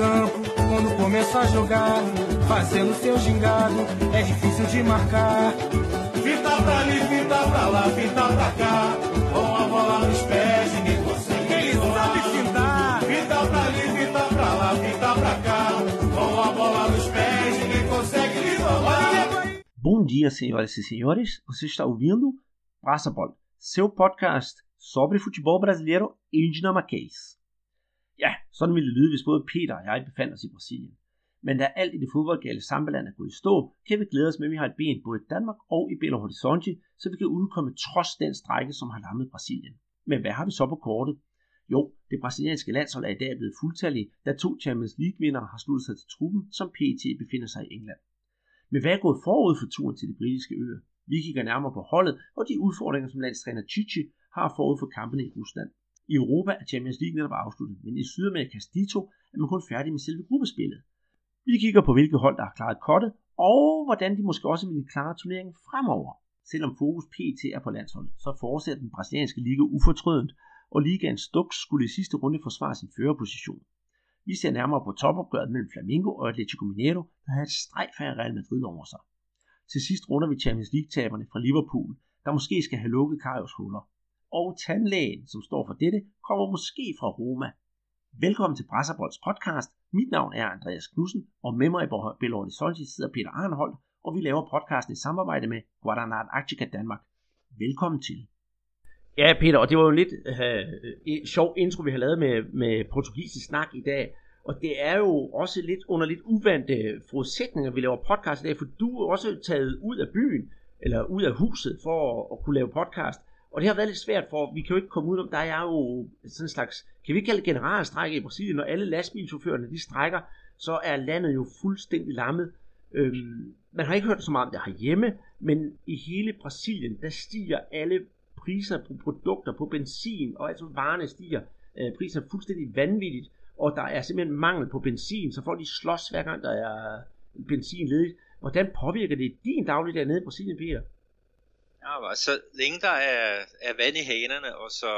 campo, quando começa a jogar, fazendo seu gingado, é difícil de marcar. Fita pra ali, fita pra lá, fita pra cá, com a bola nos pés, ninguém consegue. Ele sabe fintar. Fita pra ali, fita pra lá, fita pra cá, com a bola nos pés, ninguém consegue lhe roubar. Bom dia, senhoras e senhores. Você está ouvindo Passa Bola, seu podcast sobre futebol brasileiro e dinamarquês. Ja, sådan ville det lyde, hvis både Peter og jeg befandt os i Brasilien. Men da alt i det fodboldgale sambaland er gået i stå, kan vi glæde os med, at vi har et ben både i Danmark og i Belo Horizonte, så vi kan udkomme trods den strække, som har lammet Brasilien. Men hvad har vi så på kortet? Jo, det brasilianske landshold er i dag blevet fuldtallige, da to Champions League-vindere har sluttet sig til truppen, som PT befinder sig i England. Men hvad er gået forud for turen til de britiske øer? Vi kigger nærmere på holdet og de udfordringer, som landstræner Chichi har forud for kampene i Rusland. I Europa er Champions League netop afsluttet, men i Sydamerikas Dito er man kun færdig med selve gruppespillet. Vi kigger på, hvilke hold, der har klaret kottet, og hvordan de måske også vil klare turneringen fremover. Selvom fokus PT er på landsholdet, så fortsætter den brasilianske liga ufortrødent, og ligaens Stux skulle i sidste runde forsvare sin førerposition. Vi ser nærmere på topopgøret mellem Flamengo og Atletico Mineiro, der har et strejf af Real Madrid over sig. Til sidst runder vi Champions League-taberne fra Liverpool, der måske skal have lukket Karius huller. Og tandlægen, som står for dette, kommer måske fra Roma. Velkommen til Brasserbolds podcast. Mit navn er Andreas Knudsen, og med mig i Belo Horizonte sidder Peter Arnholdt, og vi laver podcasten i samarbejde med Guadalajara Arctica Danmark. Velkommen til. Ja, Peter, og det var jo en lidt øh, sjov intro, vi har lavet med, med portugisisk snak i dag. Og det er jo også lidt under lidt uvante forudsætninger, vi laver podcast i dag, for du er også taget ud af byen, eller ud af huset, for at, at kunne lave podcast. Og det har været lidt svært, for vi kan jo ikke komme ud om, der er jo sådan en slags, kan vi kalde det generalstrække i Brasilien, når alle lastbilchaufførerne de strækker, så er landet jo fuldstændig lammet. Øhm, man har ikke hørt så meget om det herhjemme, men i hele Brasilien, der stiger alle priser på produkter, på benzin, og altså varerne stiger øh, priser fuldstændig vanvittigt, og der er simpelthen mangel på benzin, så får de slås hver gang der er benzin ledigt. Hvordan påvirker det din dagligdag nede i Brasilien, Peter? Ja, så længe der er, er vand i hanerne, og så,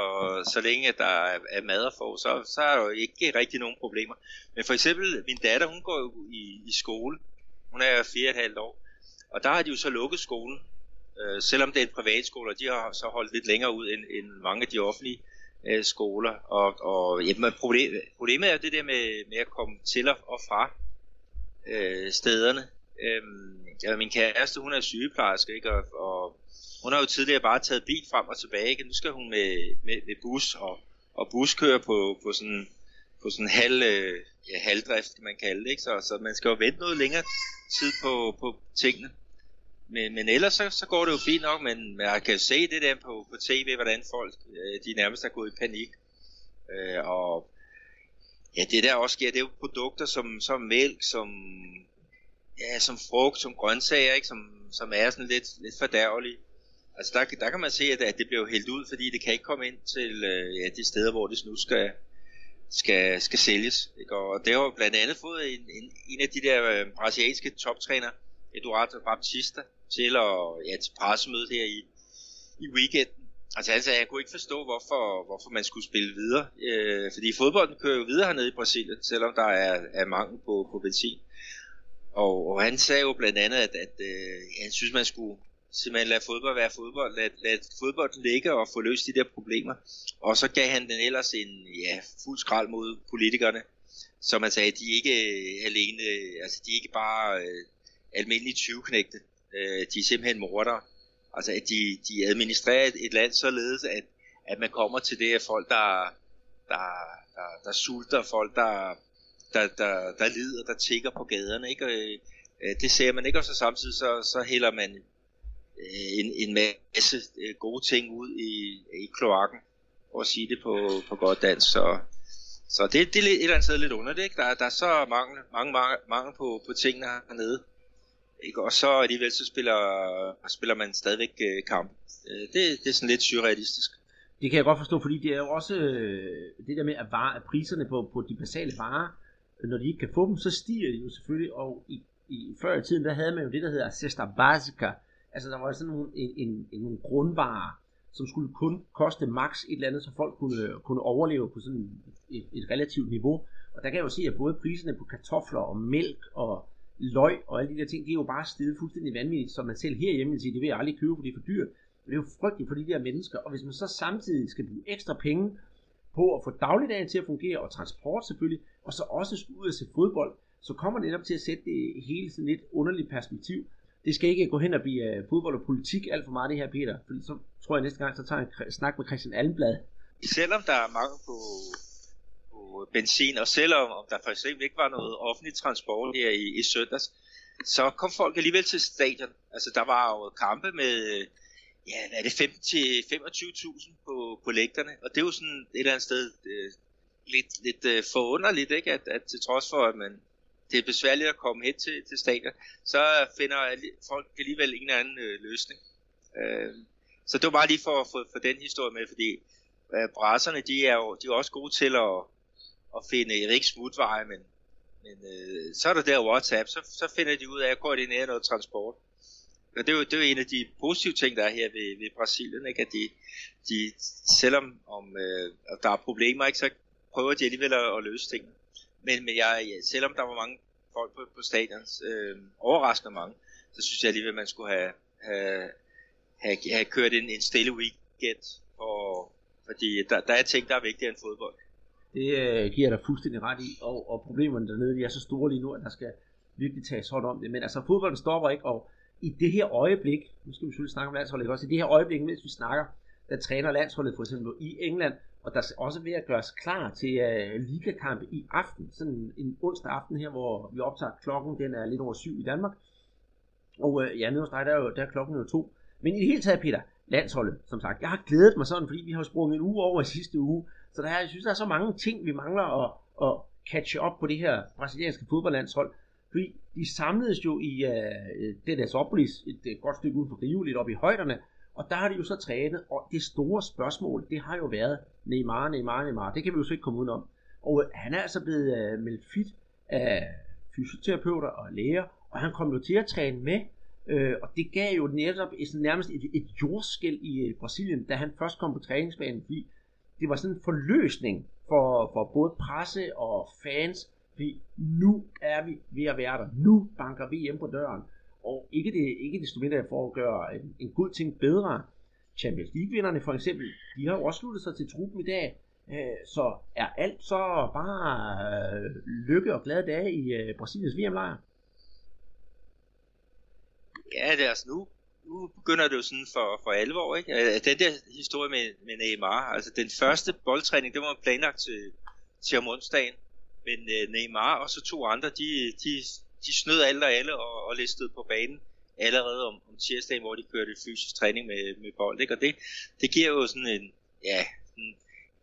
så længe der er, er mad at få, så, så er der jo ikke rigtig nogen problemer. Men for eksempel, min datter, hun går jo i, i skole. Hun er fire og et halvt år. Og der har de jo så lukket skolen. Øh, selvom det er en privatskole, og de har så holdt lidt længere ud end, end mange af de offentlige øh, skoler. Og, og ja, problem, problemet er jo det der med, med at komme til og fra øh, stederne. Øh, ja, min kæreste, hun er sygeplejerske, ikke? Og, og hun har jo tidligere bare taget bil frem og tilbage, ikke? Nu skal hun med, med, med bus og, og buskøre på, på sådan på sådan halv, øh, ja, halvdrift, kan man kalde det, ikke? Så, så man skal jo vente noget længere tid på, på tingene. Men, men ellers så, så går det jo fint nok, men man kan se det der på, på tv, hvordan folk øh, de nærmest er gået i panik. Øh, og ja, det der også sker, det er jo produkter som, som mælk, som, ja, som frugt, som grøntsager, ikke? Som, som er sådan lidt, lidt fordærvelige. Altså der, der kan man se, at, at det bliver hældt ud, fordi det kan ikke komme ind til øh, ja, de steder, hvor det nu skal, skal, skal sælges. Ikke? Og det har jo blandt andet fået en, en, en af de der øh, brasilianske toptræner, Eduardo Baptista, til, at, ja, til pressemødet her i, i weekenden. Altså han sagde, jeg kunne ikke forstå, hvorfor, hvorfor man skulle spille videre. Øh, fordi fodbolden kører jo videre hernede i Brasilien, selvom der er, er mangel på, på benzin. Og, og han sagde jo blandt andet, at, at øh, han synes, man skulle simpelthen lade fodbold være fodbold, lade, lade fodbold ligge og få løst de der problemer. Og så gav han den ellers en ja, fuld skrald mod politikerne, som man sagde, de er ikke øh, alene, altså de er ikke bare øh, almindelige 20-knægte, øh, de er simpelthen mordere. Altså at de, de administrerer et, et land således, at, at man kommer til det, at folk, der, der, der, der sulter, folk, der, der, der, der lider, der tigger på gaderne, ikke? Og, øh, øh det ser man ikke, og så samtidig så, så hælder man Øh, en, en masse øh, gode ting ud i, i kloakken, for at sige det på, på godt dansk. Så, så det, det er et eller andet sted lidt underligt, ikke? Der, der er så mange, mange, mange, mange på, på tingene hernede. Ikke? Og så alligevel så spiller, spiller man stadigvæk øh, kamp. Øh, det, det er sådan lidt surrealistisk. Det kan jeg godt forstå, fordi det er jo også det der med, at, varer, at priserne på, på de basale varer, når de ikke kan få dem, så stiger de jo selvfølgelig. Og i, i før i tiden, der havde man jo det, der hedder cesta basica. Altså der var sådan nogle, en, en, en, nogle grundvarer, som skulle kun koste maks et eller andet, så folk kunne, kunne overleve på sådan et, et relativt niveau. Og der kan jeg jo se, at både priserne på kartofler og mælk og løg og alle de der ting, det er jo bare steget fuldstændig vanvittigt, så man selv herhjemme vil sige, det vil jeg aldrig købe, for det er for dyrt. Det er jo frygteligt for de der mennesker, og hvis man så samtidig skal bruge ekstra penge på at få dagligdagen til at fungere, og transport selvfølgelig, og så også skulle ud og se fodbold, så kommer det netop til at sætte det hele sådan lidt underligt perspektiv. Det skal ikke gå hen og blive uh, fodbold og politik alt for meget det her, Peter, fordi så tror jeg næste gang, så tager jeg en snak med Christian Almblad. Selvom der er mangel på, på benzin, og selvom om der for eksempel ikke var noget offentlig transport her i, i søndags, så kom folk alligevel til stadion. Altså der var jo kampe med ja, hvad er det, 5 til 25.000 på, på lægterne, og det er jo sådan et eller andet sted øh, lidt, lidt øh, forunderligt, ikke? At, at til trods for, at man, det er besværligt at komme hen til, til stadion, så finder folk alligevel en eller anden øh, løsning. Øh, så det var bare lige for at få den historie med, fordi øh, brasserne, de er jo de er også gode til at, at finde, jeg rigtig ikke smutveje, men, men øh, så er der der WhatsApp, så, så finder de ud af at koordinere noget transport. Og det er, jo, det er jo en af de positive ting, der er her ved, ved Brasilien, ikke? at de, de selvom om, øh, der er problemer, ikke, så prøver de alligevel at, at løse tingene. Men, men jeg, selvom der var mange folk på, på stadion, øh, overraskende mange, så synes jeg alligevel, at man skulle have, have, have, have kørt en, en stille weekend, for, fordi der, der er ting, der er vigtigere end fodbold. Det øh, giver jeg dig fuldstændig ret i, og, og problemerne dernede, de er så store lige nu, at der skal virkelig tages hånd om det. Men altså, fodbolden stopper ikke, og i det her øjeblik, nu skal vi selvfølgelig snakke om landsholdet, også i det her øjeblik, mens vi snakker, der træner landsholdet for eksempel i England, og der skal også ved at gøres klar til uh, ligakamp i aften, sådan en onsdag aften her, hvor vi optager klokken, den er lidt over syv i Danmark. Og uh, ja, nede hos dig, der er, jo, der er klokken jo to. Men i det hele taget, Peter, landsholdet, som sagt, jeg har glædet mig sådan, fordi vi har sprunget en uge over i sidste uge, så der er, jeg synes, der er så mange ting, vi mangler at, at catche op på det her brasilianske fodboldlandshold. Fordi de samledes jo i uh, det der Sopolis, et, et godt stykke uden for Rio, lidt op i højderne, og der har de jo så trænet, og det store spørgsmål, det har jo været Neymar, Neymar, Neymar. Det kan vi jo så ikke komme udenom. Og øh, han er altså blevet uh, meldt fit af fysioterapeuter og læger, og han kom jo til at træne med, øh, og det gav jo netop et, nærmest et, et jordskæld i øh, Brasilien, da han først kom på træningsbanen, fordi det var sådan en forløsning for, for både presse og fans, fordi nu er vi ved at være der. Nu banker vi hjem på døren. Og ikke, det, ikke desto mindre for at gøre en, en god ting bedre. Champions League-vinderne for eksempel, de har jo også sluttet sig til truppen i dag. Øh, så er alt så bare øh, lykke og glade dage i øh, Brasiliens VM-lejr? Ja, det er altså nu, nu begynder det jo sådan for, for alvor, ikke? Øh, den der historie med, med Neymar, altså den første boldtræning, det var planlagt til, til om onsdagen, men øh, Neymar og så to andre, de, de de snød alle og alle og, og listede på banen allerede om, om tirsdagen, hvor de kørte fysisk træning med, med bold. Ikke? Og det, det giver jo sådan en, ja, en,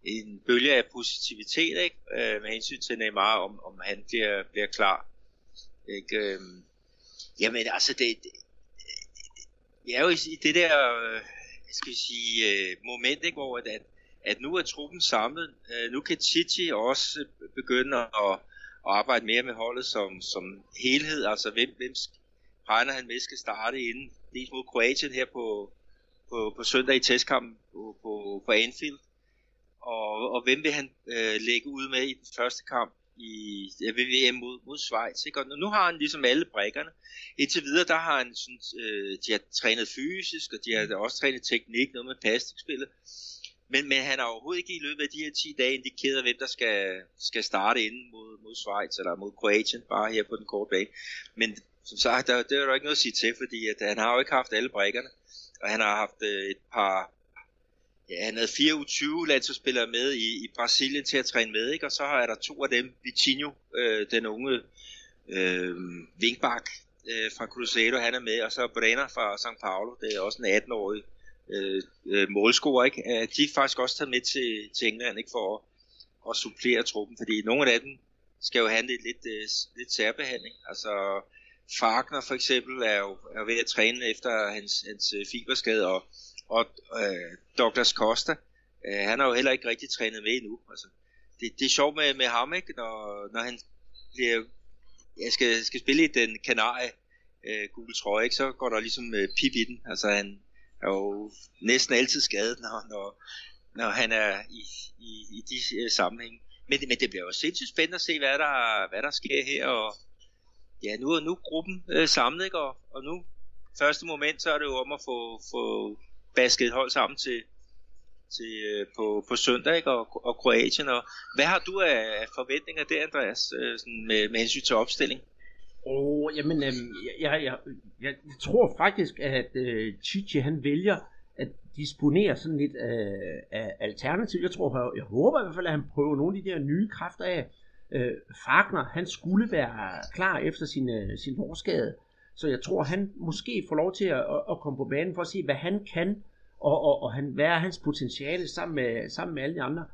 en bølge af positivitet ikke? Øh, med hensyn til Neymar, om, om han bliver, bliver klar. Ikke? Øh, jamen altså, det, det, det, vi er jo i, i det der, øh, skal vi sige, øh, moment, ikke? hvor at, at, at nu er truppen samlet. Øh, nu kan Titi også begynde at at arbejde mere med holdet som, som helhed, altså hvem, hvem regner han med skal starte inden, dels mod Kroatien her på, på, på søndag i testkampen på, på, på Anfield, og, og hvem vil han øh, lægge ud med i den første kamp i VVM mod, mod Schweiz. Ikke? Og nu har han ligesom alle brækkerne. Indtil videre, der har han sådan, øh, de har trænet fysisk, og de har også trænet teknik, noget med pasningsspillet. Men, men han har overhovedet ikke i løbet af de her 10 dage indikeret, hvem der skal, skal starte inden mod, mod Schweiz eller mod Kroatien, bare her på den korte bane. Men som sagt, der, det er der ikke noget at sige til, fordi at han har jo ikke haft alle brækkerne. Og han har haft øh, et par... Ja, han havde 24 landsholdsspillere med i, i Brasilien til at træne med, ikke? og så er der to af dem, Vitinho, øh, den unge øh, vinkbak øh, fra Cruzeiro, han er med, og så Brenner fra São Paulo, det er også en 18-årig Øh, øh, målscorer, ikke? Øh, de er faktisk også taget med til, til England ikke? for at, at supplere truppen, fordi nogle af dem skal jo have lidt, lidt, øh, lidt særbehandling. Altså Fagner for eksempel er jo, er ved at træne efter hans, hans øh, fiberskade, og, og øh, Douglas Costa, øh, han har jo heller ikke rigtig trænet med endnu. Altså, det, det er sjovt med, med ham, ikke? Når, når han bliver, jeg skal, skal spille i den kanarie øh, gule trøje, ikke? så går der ligesom øh, pip i den. Altså han, er jo næsten altid skadet, når, når, når han er i, i, i de øh, uh, sammenhæng. men, men det bliver jo sindssygt spændende at se, hvad der, hvad der sker her, og ja, nu er nu gruppen øh, samlet, ikke? Og, og nu, første moment, så er det jo om at få, få basket et hold sammen til, til, øh, på, på søndag, ikke? Og, og Kroatien, og hvad har du af forventninger der, Andreas, øh, sådan med, med hensyn til opstilling? Åh, oh, jamen, øh, jeg, jeg, jeg, jeg tror faktisk, at øh, Chichi, han vælger at disponere sådan lidt øh, af alternativ. Jeg tror, jeg, jeg håber i hvert fald, at han prøver nogle af de der nye kræfter af. Øh, Fagner, han skulle være klar efter sin, øh, sin hårskade. Så jeg tror, han måske får lov til at, at komme på banen for at se, hvad han kan, og, og, og han, hvad er hans potentiale sammen med, sammen med alle de andre.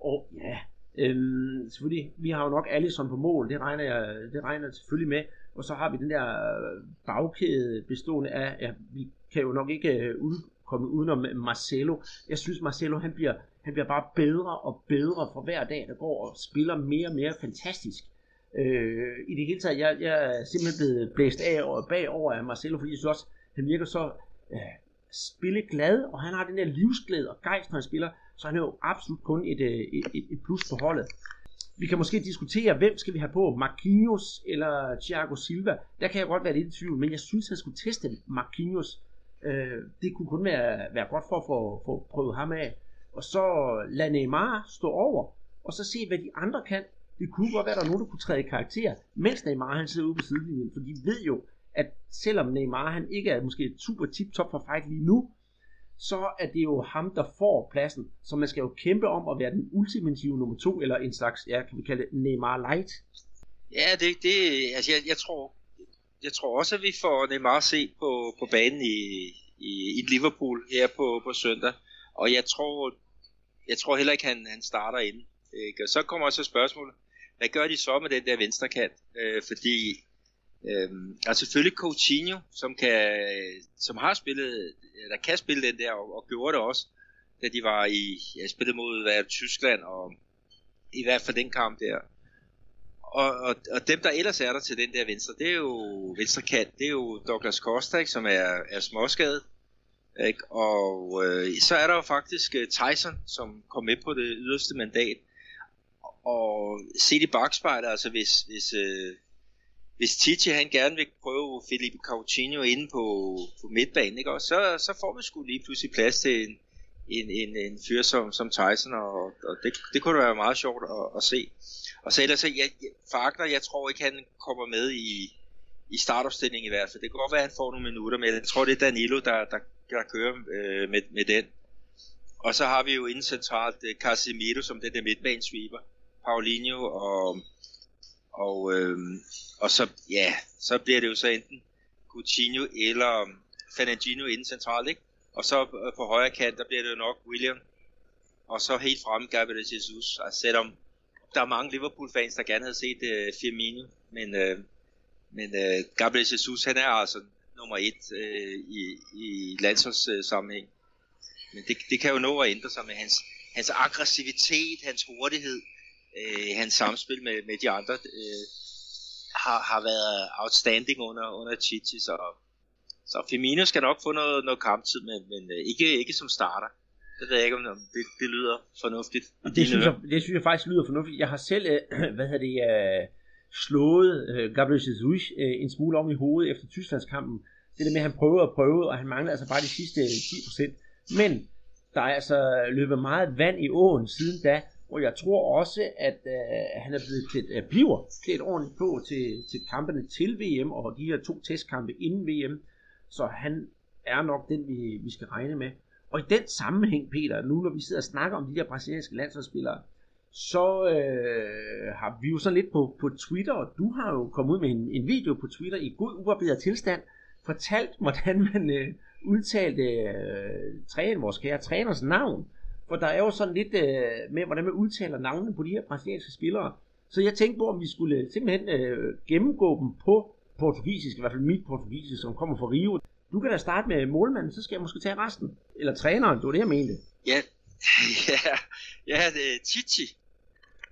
Og ja, øhm, selvfølgelig, vi har jo nok alle som på mål, det regner jeg, det regner jeg selvfølgelig med. Og så har vi den der øh, bagkæde bestående af, ja, vi kan jo nok ikke øh, ud, komme udenom Marcelo. Jeg synes, Marcelo han bliver, han bliver bare bedre og bedre for hver dag, der går og spiller mere og mere fantastisk. Øh, I det hele taget, jeg, jeg er simpelthen blevet blæst af og bagover af Marcelo, fordi jeg synes også, han virker så øh, spilleglad, og han har den der livsglæde og gejst, når han spiller, så han er jo absolut kun et, øh, et, et, et plus på holdet. Vi kan måske diskutere, hvem skal vi have på, Marquinhos eller Thiago Silva. Der kan jeg godt være lidt i tvivl, men jeg synes, han skulle teste Marquinhos. Øh, det kunne kun være, være godt for at få, få prøvet ham af. Og så lade Neymar stå over, og så se, hvad de andre kan. Det kunne godt være, at der er nogen, der kunne træde i karakter, mens Neymar han sidder ude på sidelinjen. For de ved jo, at selvom Neymar han ikke er måske super tip-top for fight lige nu, så er det jo ham, der får pladsen. Så man skal jo kæmpe om at være den ultimative nummer to, eller en slags, ja, kan vi kalde det Neymar Light. Ja, det, det altså jeg, jeg tror, jeg tror også, at vi får Neymar se på, på banen i, i, i Liverpool her på, på søndag. Og jeg tror, jeg tror heller ikke, han, han starter ind. Ikke? Og så kommer også spørgsmålet, hvad gør de så med den der venstre kant? Øh, fordi Øhm, altså selvfølgelig Coutinho, som, kan, som har spillet, eller kan spille den der, og, og gjorde det også, da de var i, ja, spillet mod hvad, Tyskland, og i hvert fald den kamp der. Og, og, og dem, der ellers er der til den der venstre, det er jo venstre kant, det er jo Douglas Costa, ikke, som er, er småskadet. Ikke? Og øh, så er der jo faktisk øh, Tyson, som kom med på det yderste mandat. Og set i bagspejlet, altså hvis, hvis, øh, hvis Titi han gerne vil prøve Felipe Coutinho inde på, på midtbanen, ikke? Og så, så får vi sgu lige pludselig plads til en, en, en, en fyr som, som Tyson, og, og det, det kunne da være meget sjovt at, at se. Og så ellers, jeg, Fagner, jeg tror ikke, han kommer med i, i startopstillingen i hvert fald. Det kan godt være, at han får nogle minutter, men jeg tror, det er Danilo, der, der, der kører øh, med, med den. Og så har vi jo inden centralt øh, Casemiro som den der midtbanesweeper. Paulinho og og, øh, og så, ja, så bliver det jo så enten Coutinho eller um, Fernandinho inden centralt, ikke? Og så øh, på højre kant, der bliver det jo nok William. Og så helt frem Gabriel Jesus. Altså selvom der er mange Liverpool-fans, der gerne havde set uh, Firmino, men, uh, men uh, Gabriel Jesus, han er altså nummer et uh, i, i landsholdssammenhæng. Uh, men det, det kan jo nå at ændre sig med hans, hans aggressivitet, hans hurtighed, øh, hans samspil med, med de andre øh, har, har været outstanding under, under Chichi, så, så Firmino skal nok få noget, noget kamptid, men, men øh, ikke, ikke som starter. Det ved jeg ikke, om det, det lyder fornuftigt. Det synes, jeg, det synes jeg faktisk lyder fornuftigt. Jeg har selv, øh, hvad hedder det, øh, slået øh, Gabriel Jesus øh, en smule om i hovedet efter Tysklandskampen. Det der med, at han prøvede og prøvede, og han manglede altså bare de sidste 10%. Men der er altså løbet meget vand i åen siden da, og jeg tror også, at øh, han er blevet klædt, øh, bliver klædt ordentligt på til, til kampene til VM og de her to testkampe inden VM. Så han er nok den, vi, vi skal regne med. Og i den sammenhæng, Peter, nu når vi sidder og snakker om de der brasilianske landsholdsspillere, så øh, har vi jo sådan lidt på, på Twitter, og du har jo kommet ud med en, en video på Twitter i god ubarberet tilstand, fortalt, hvordan man øh, udtalte øh, træner, vores kære træners navn. For der er jo sådan lidt øh, med, hvordan man udtaler navnene på de her brasilianske spillere. Så jeg tænkte på, om vi skulle simpelthen øh, gennemgå dem på portugisisk, i hvert fald mit portugisisk, som kommer fra Rio. Du kan da starte med målmanden, så skal jeg måske tage resten. Eller træneren, det var det, jeg mente. Ja, ja, ja det er Chichi.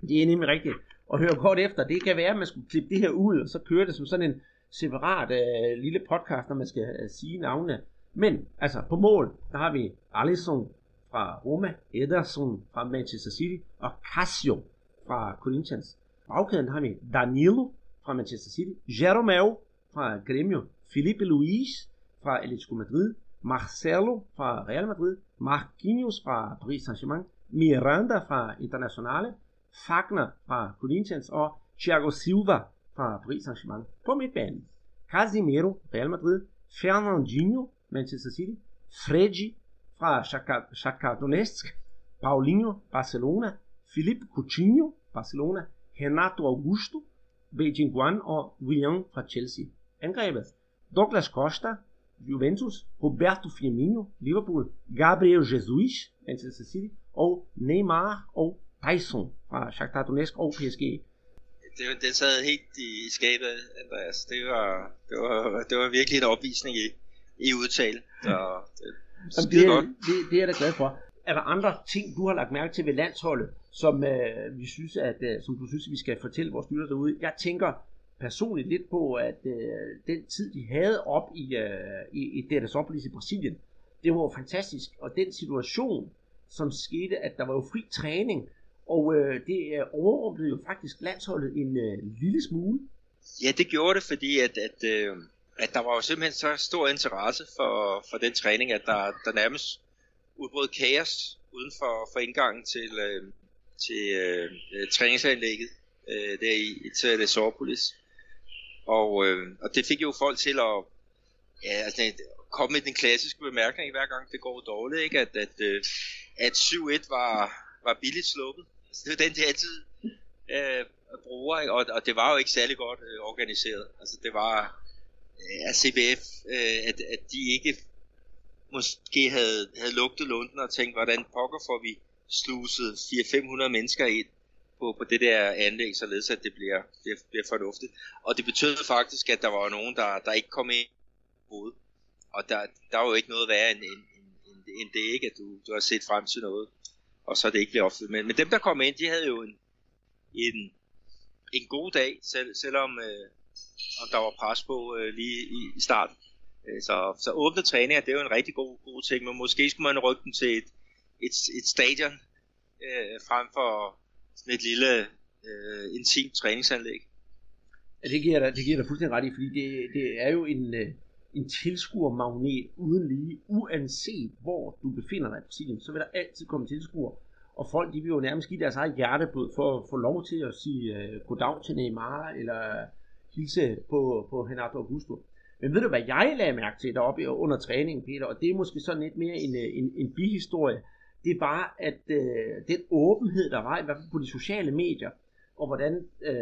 Det er nemlig rigtigt. Og hør godt efter, det kan være, at man skulle klippe det her ud, og så køre det som sådan en separat øh, lille podcast, når man skal øh, sige navnene. Men altså på mål, der har vi Alisson, fra Roma, Ederson fra Manchester City og Casio fra Corinthians. Bagkæden har vi Danilo fra Manchester City, Jeromel fra Grêmio, Felipe Luis fra Atletico Madrid, Marcelo fra Real Madrid, Marquinhos fra Paris Saint-Germain, Miranda fra Internationale, Fagner fra Corinthians og Thiago Silva fra Paris Saint-Germain på midtbanen. Casimiro, Real Madrid, Fernandinho, Manchester City, Freddy fra Shakhtar Donetsk, Paulinho, Barcelona, Felipe Coutinho, Barcelona, Renato Augusto, Beijing Guan og William fra Chelsea. Angrebet. Douglas Costa, Juventus, Roberto Firmino, Liverpool, Gabriel Jesus, Manchester City, og Neymar og Tyson fra Shakhtar Donetsk og PSG. Det, det sad helt i skabet, Andreas. Det var, det var, det var virkelig en opvisning i, i udtale. Så det, Jamen, det, er, det, det er jeg da glad for. Er der andre ting, du har lagt mærke til ved landsholdet, som, øh, vi synes, at, øh, som du synes, vi skal fortælle vores lytter derude? Jeg tænker personligt lidt på, at øh, den tid, de havde op i, øh, i, i deres oplæs i Brasilien, det var fantastisk. Og den situation, som skete, at der var jo fri træning, og øh, det øh, overrumplede jo faktisk landsholdet en øh, lille smule. Ja, det gjorde det, fordi at, at, øh, at der var jo simpelthen så stor interesse for, for den træning, at der, der nærmest udbrød kaos uden for, for indgangen til, øh, til øh, træningsanlægget øh, der i Telesopolis. Og, øh, og det fik jo folk til at ja, altså, komme med den klassiske bemærkning hver gang det går dårligt, ikke? At, at, øh, at 7-1 var, var billigt sluppet. Altså, det var den, de altid øh, bruger, ikke? Og, og det var jo ikke særlig godt øh, organiseret. Altså det var Øh, af CBF, øh, at, at de ikke måske havde, havde lugtet lunden og tænkt, hvordan pokker får vi sluset 400-500 mennesker ind på, på det der anlæg, således at det bliver, bliver, bliver fornuftigt. Og det betød faktisk, at der var nogen, der, der ikke kom ind hovedet. Og der, der var jo ikke noget værre end, end, end, end det ikke, at du, du har set frem til noget, og så er det ikke blev opfyldt. Men, men dem, der kom ind, de havde jo en, en, en god dag, selv, selvom øh, om der var pres på øh, lige i, i starten. Øh, så, så åbne træninger, det er jo en rigtig god, god ting, men måske skulle man rykke den til et, et, et stadion øh, frem for sådan et lille øh, intimt træningsanlæg. Ja, det giver dig, det giver dig fuldstændig ret i, fordi det, det er jo en, øh, en tilskuermagnet uden lige, uanset hvor du befinder dig i Brasilien, så vil der altid komme tilskuere, og folk de vil jo nærmest give deres eget hjerteblod for at få lov til at sige øh, goddag til Neymar, eller hilse på, på Renato Augusto. Men ved du, hvad jeg lagde mærke til deroppe under træningen, Peter, og det er måske sådan lidt mere en, øh, en, en bihistorie, det var, at øh, den åbenhed, der var, i hvert fald på de sociale medier, og hvordan øh,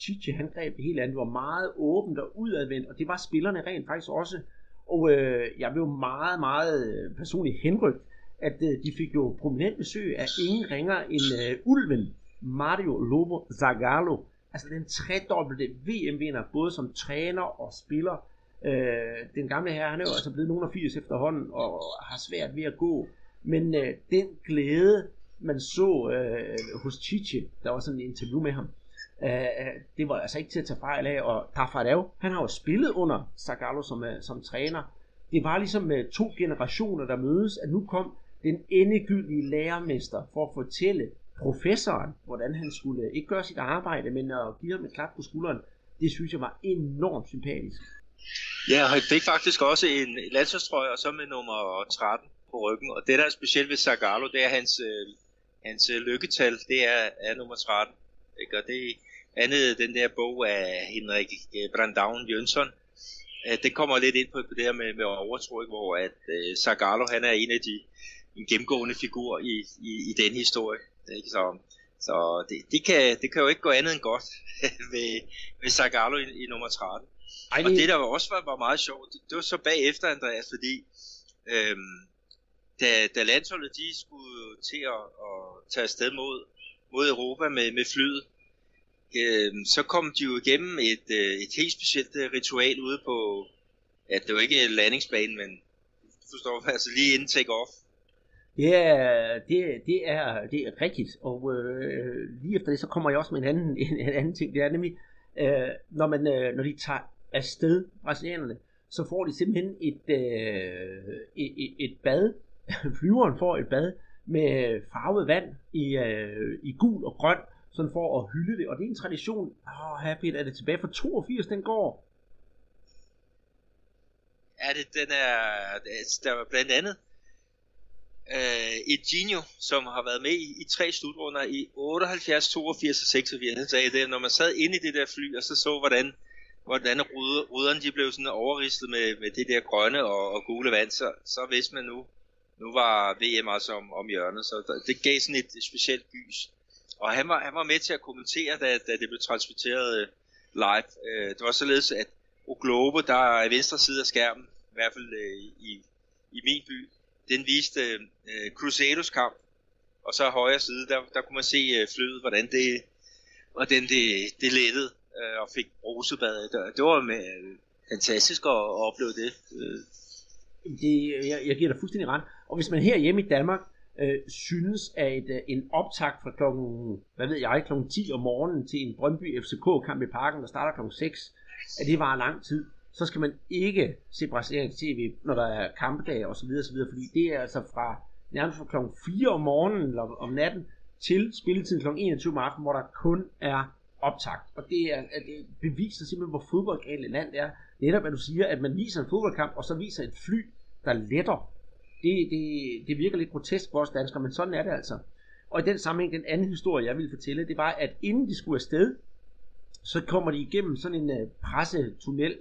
Chichi han greb det hele andet, var meget åbent og udadvendt, og det var spillerne rent faktisk også. Og øh, jeg blev meget, meget øh, personligt henrygt, at øh, de fik jo prominent besøg af ingen ringer end øh, Ulven, Mario Lobo Zagallo, altså den tredobbelte VM-vinder, både som træner og spiller. Øh, den gamle herre, han er jo altså blevet nogen af 80 efterhånden, og har svært ved at gå. Men øh, den glæde, man så øh, hos Chichi, der var sådan en interview med ham, øh, øh, det var altså ikke til at tage fejl af, og Tafarel, han har jo spillet under Zagallo som, øh, som træner. Det var ligesom øh, to generationer, der mødes, at nu kom den endegyldige lærermester for at fortælle professoren, hvordan han skulle øh, ikke gøre sit arbejde, men at give ham et klap på skulderen. Det synes jeg var enormt sympatisk. Ja, han fik faktisk også en landsholdstrøje, og så med nummer 13 på ryggen. Og det, der er specielt ved Zagallo, det er hans, øh, hans øh, lykketal, det er, er nummer 13. Ikke? Og det andet, den der bog af Henrik øh, Jønsson, det kommer lidt ind på, på det her med, med overtro, ikke? hvor at øh, Zagallo, han er en af de en gennemgående figur i, i, i den historie. Ikke? Så, så det, det, kan, det kan jo ikke gå andet end godt ved, ved Zagallo i, i nummer 13. Ej, det... Og det der også var, var meget sjovt, det, det var så bagefter Andreas, fordi øhm, da, da landsholdet de skulle til at, at tage afsted mod, mod Europa med, med flyet, øh, så kom de jo igennem et, øh, et helt specielt øh, ritual ude på, at det var ikke landingsbanen, men du forstår, altså lige inden take-off. Ja, det, det, er, det er rigtigt, og øh, lige efter det, så kommer jeg også med en anden, en, en anden ting, det er nemlig, øh, når, man, øh, når de tager afsted, brasilianerne, så får de simpelthen et, øh, et, et, bad. Flyveren får et bad med farvet vand i, øh, i gul og grøn, sådan for at hylde det, og det er en tradition, åh, oh, happy, er det tilbage fra 82, den går? Ja, det, den er, der var blandt andet øh, et Genio, som har været med i, i tre slutrunder i 78, 82 og 86. Han sagde det, når man sad inde i det der fly, og så så, hvordan, hvordan ruderne de blev sådan overristet med, med det der grønne og, og gule vand, så, så vidste man nu, nu var VM også altså om, om hjørnet, så der, det gav sådan et, et specielt gys. Og han var, han var med til at kommentere, da, da det blev transmitteret øh, live. Øh, det var således, at O Globe, der er i venstre side af skærmen, i hvert fald øh, i, i min by, den viste øh, Crusaders kamp, og så højre side, der, der kunne man se øh, flyet, hvordan det, hvordan det, det lettede øh, og fik brusebad. Det, det var med, øh, fantastisk at, at opleve det. Øh. det jeg, jeg giver dig fuldstændig ret. Og hvis man her hjemme i Danmark øh, synes, at øh, en optag fra klokken, hvad ved jeg, klokken 10 om morgenen til en Brøndby FCK-kamp i parken, der starter klokken 6, at det var lang tid, så skal man ikke se brasiliansk tv, når der er kampedage osv. osv. Fordi det er altså fra nærmest fra kl. 4 om morgenen eller om natten til spilletiden kl. 21 om aftenen, hvor der kun er optakt. Og det, er, at det beviser simpelthen, hvor fodboldgale et land er. Netop at du siger, at man viser en fodboldkamp, og så viser et fly, der letter. Det, det, det virker lidt grotesk for os danskere, men sådan er det altså. Og i den sammenhæng, den anden historie, jeg vil fortælle, det var, at inden de skulle afsted, så kommer de igennem sådan en uh, pressetunnel,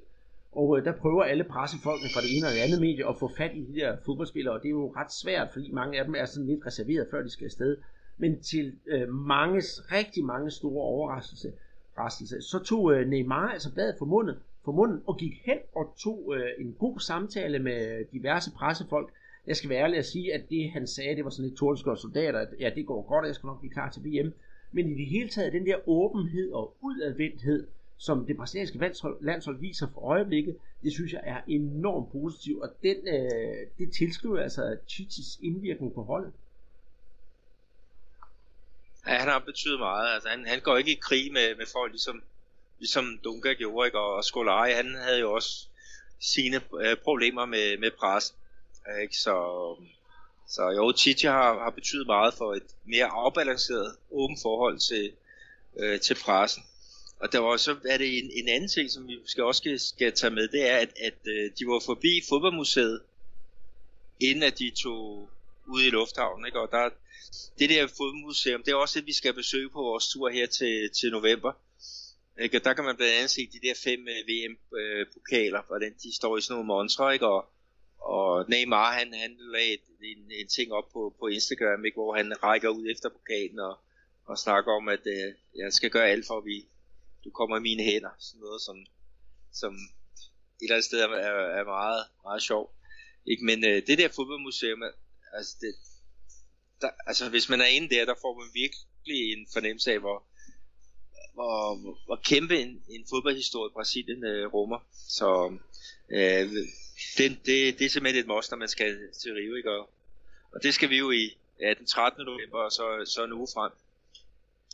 og øh, der prøver alle pressefolkene fra det ene og det andet medie at få fat i de der fodboldspillere, og det er jo ret svært, fordi mange af dem er sådan lidt reserveret, før de skal afsted. Men til øh, manges, rigtig mange store overraskelse, overraskelser, så tog øh, Neymar altså bladet for munden, for munden og gik hen og tog øh, en god samtale med diverse pressefolk. Jeg skal være ærlig at sige, at det han sagde, det var sådan lidt tordenskård soldater, at ja, det går godt, og jeg skal nok blive klar til VM. Men i det hele taget, den der åbenhed og udadvendthed, som det brasilianske landshold, landshold viser for øjeblikket, det synes jeg er enormt positivt, og den, øh, det tilskriver altså Chichis indvirkning på holdet. Ja, han har betydet meget. Altså, han, han går ikke i krig med, med folk, ligesom, ligesom Dunga gjorde, ikke? og, og Skolari, han havde jo også sine øh, problemer med, med pressen. Ikke? Så, så jo, Chichi har, har betydet meget for et mere afbalanceret, åbent forhold til, øh, til pressen. Og der var så er det en, en anden ting, som vi måske også skal, skal tage med, det er, at, at øh, de var forbi fodboldmuseet, inden at de tog ud i lufthavnen. Ikke? Og der, det der fodboldmuseum, det er også det, vi skal besøge på vores tur her til, til november. Ikke? Og der kan man blandt andet se de der fem øh, VM-pokaler, hvordan de står i sådan nogle montre, ikke? Og, og Neymar, han, han lagde en, en ting op på, på Instagram, ikke? hvor han rækker ud efter pokalen og, og snakker om, at øh, jeg skal gøre alt for, at vi, du kommer i mine hænder, sådan noget som, som et eller andet sted er, er, meget, meget sjovt. Ikke? Men øh, det der fodboldmuseum, altså, det, der, altså hvis man er inde der, der får man virkelig en fornemmelse af, hvor, hvor, hvor, hvor kæmpe en, en fodboldhistorie Brasilien øh, rummer. Så øh, det, det, det er simpelthen et must, når man skal til Rio, ikke? Og, og det skal vi jo i ja, den 13. november, og så, så en uge frem.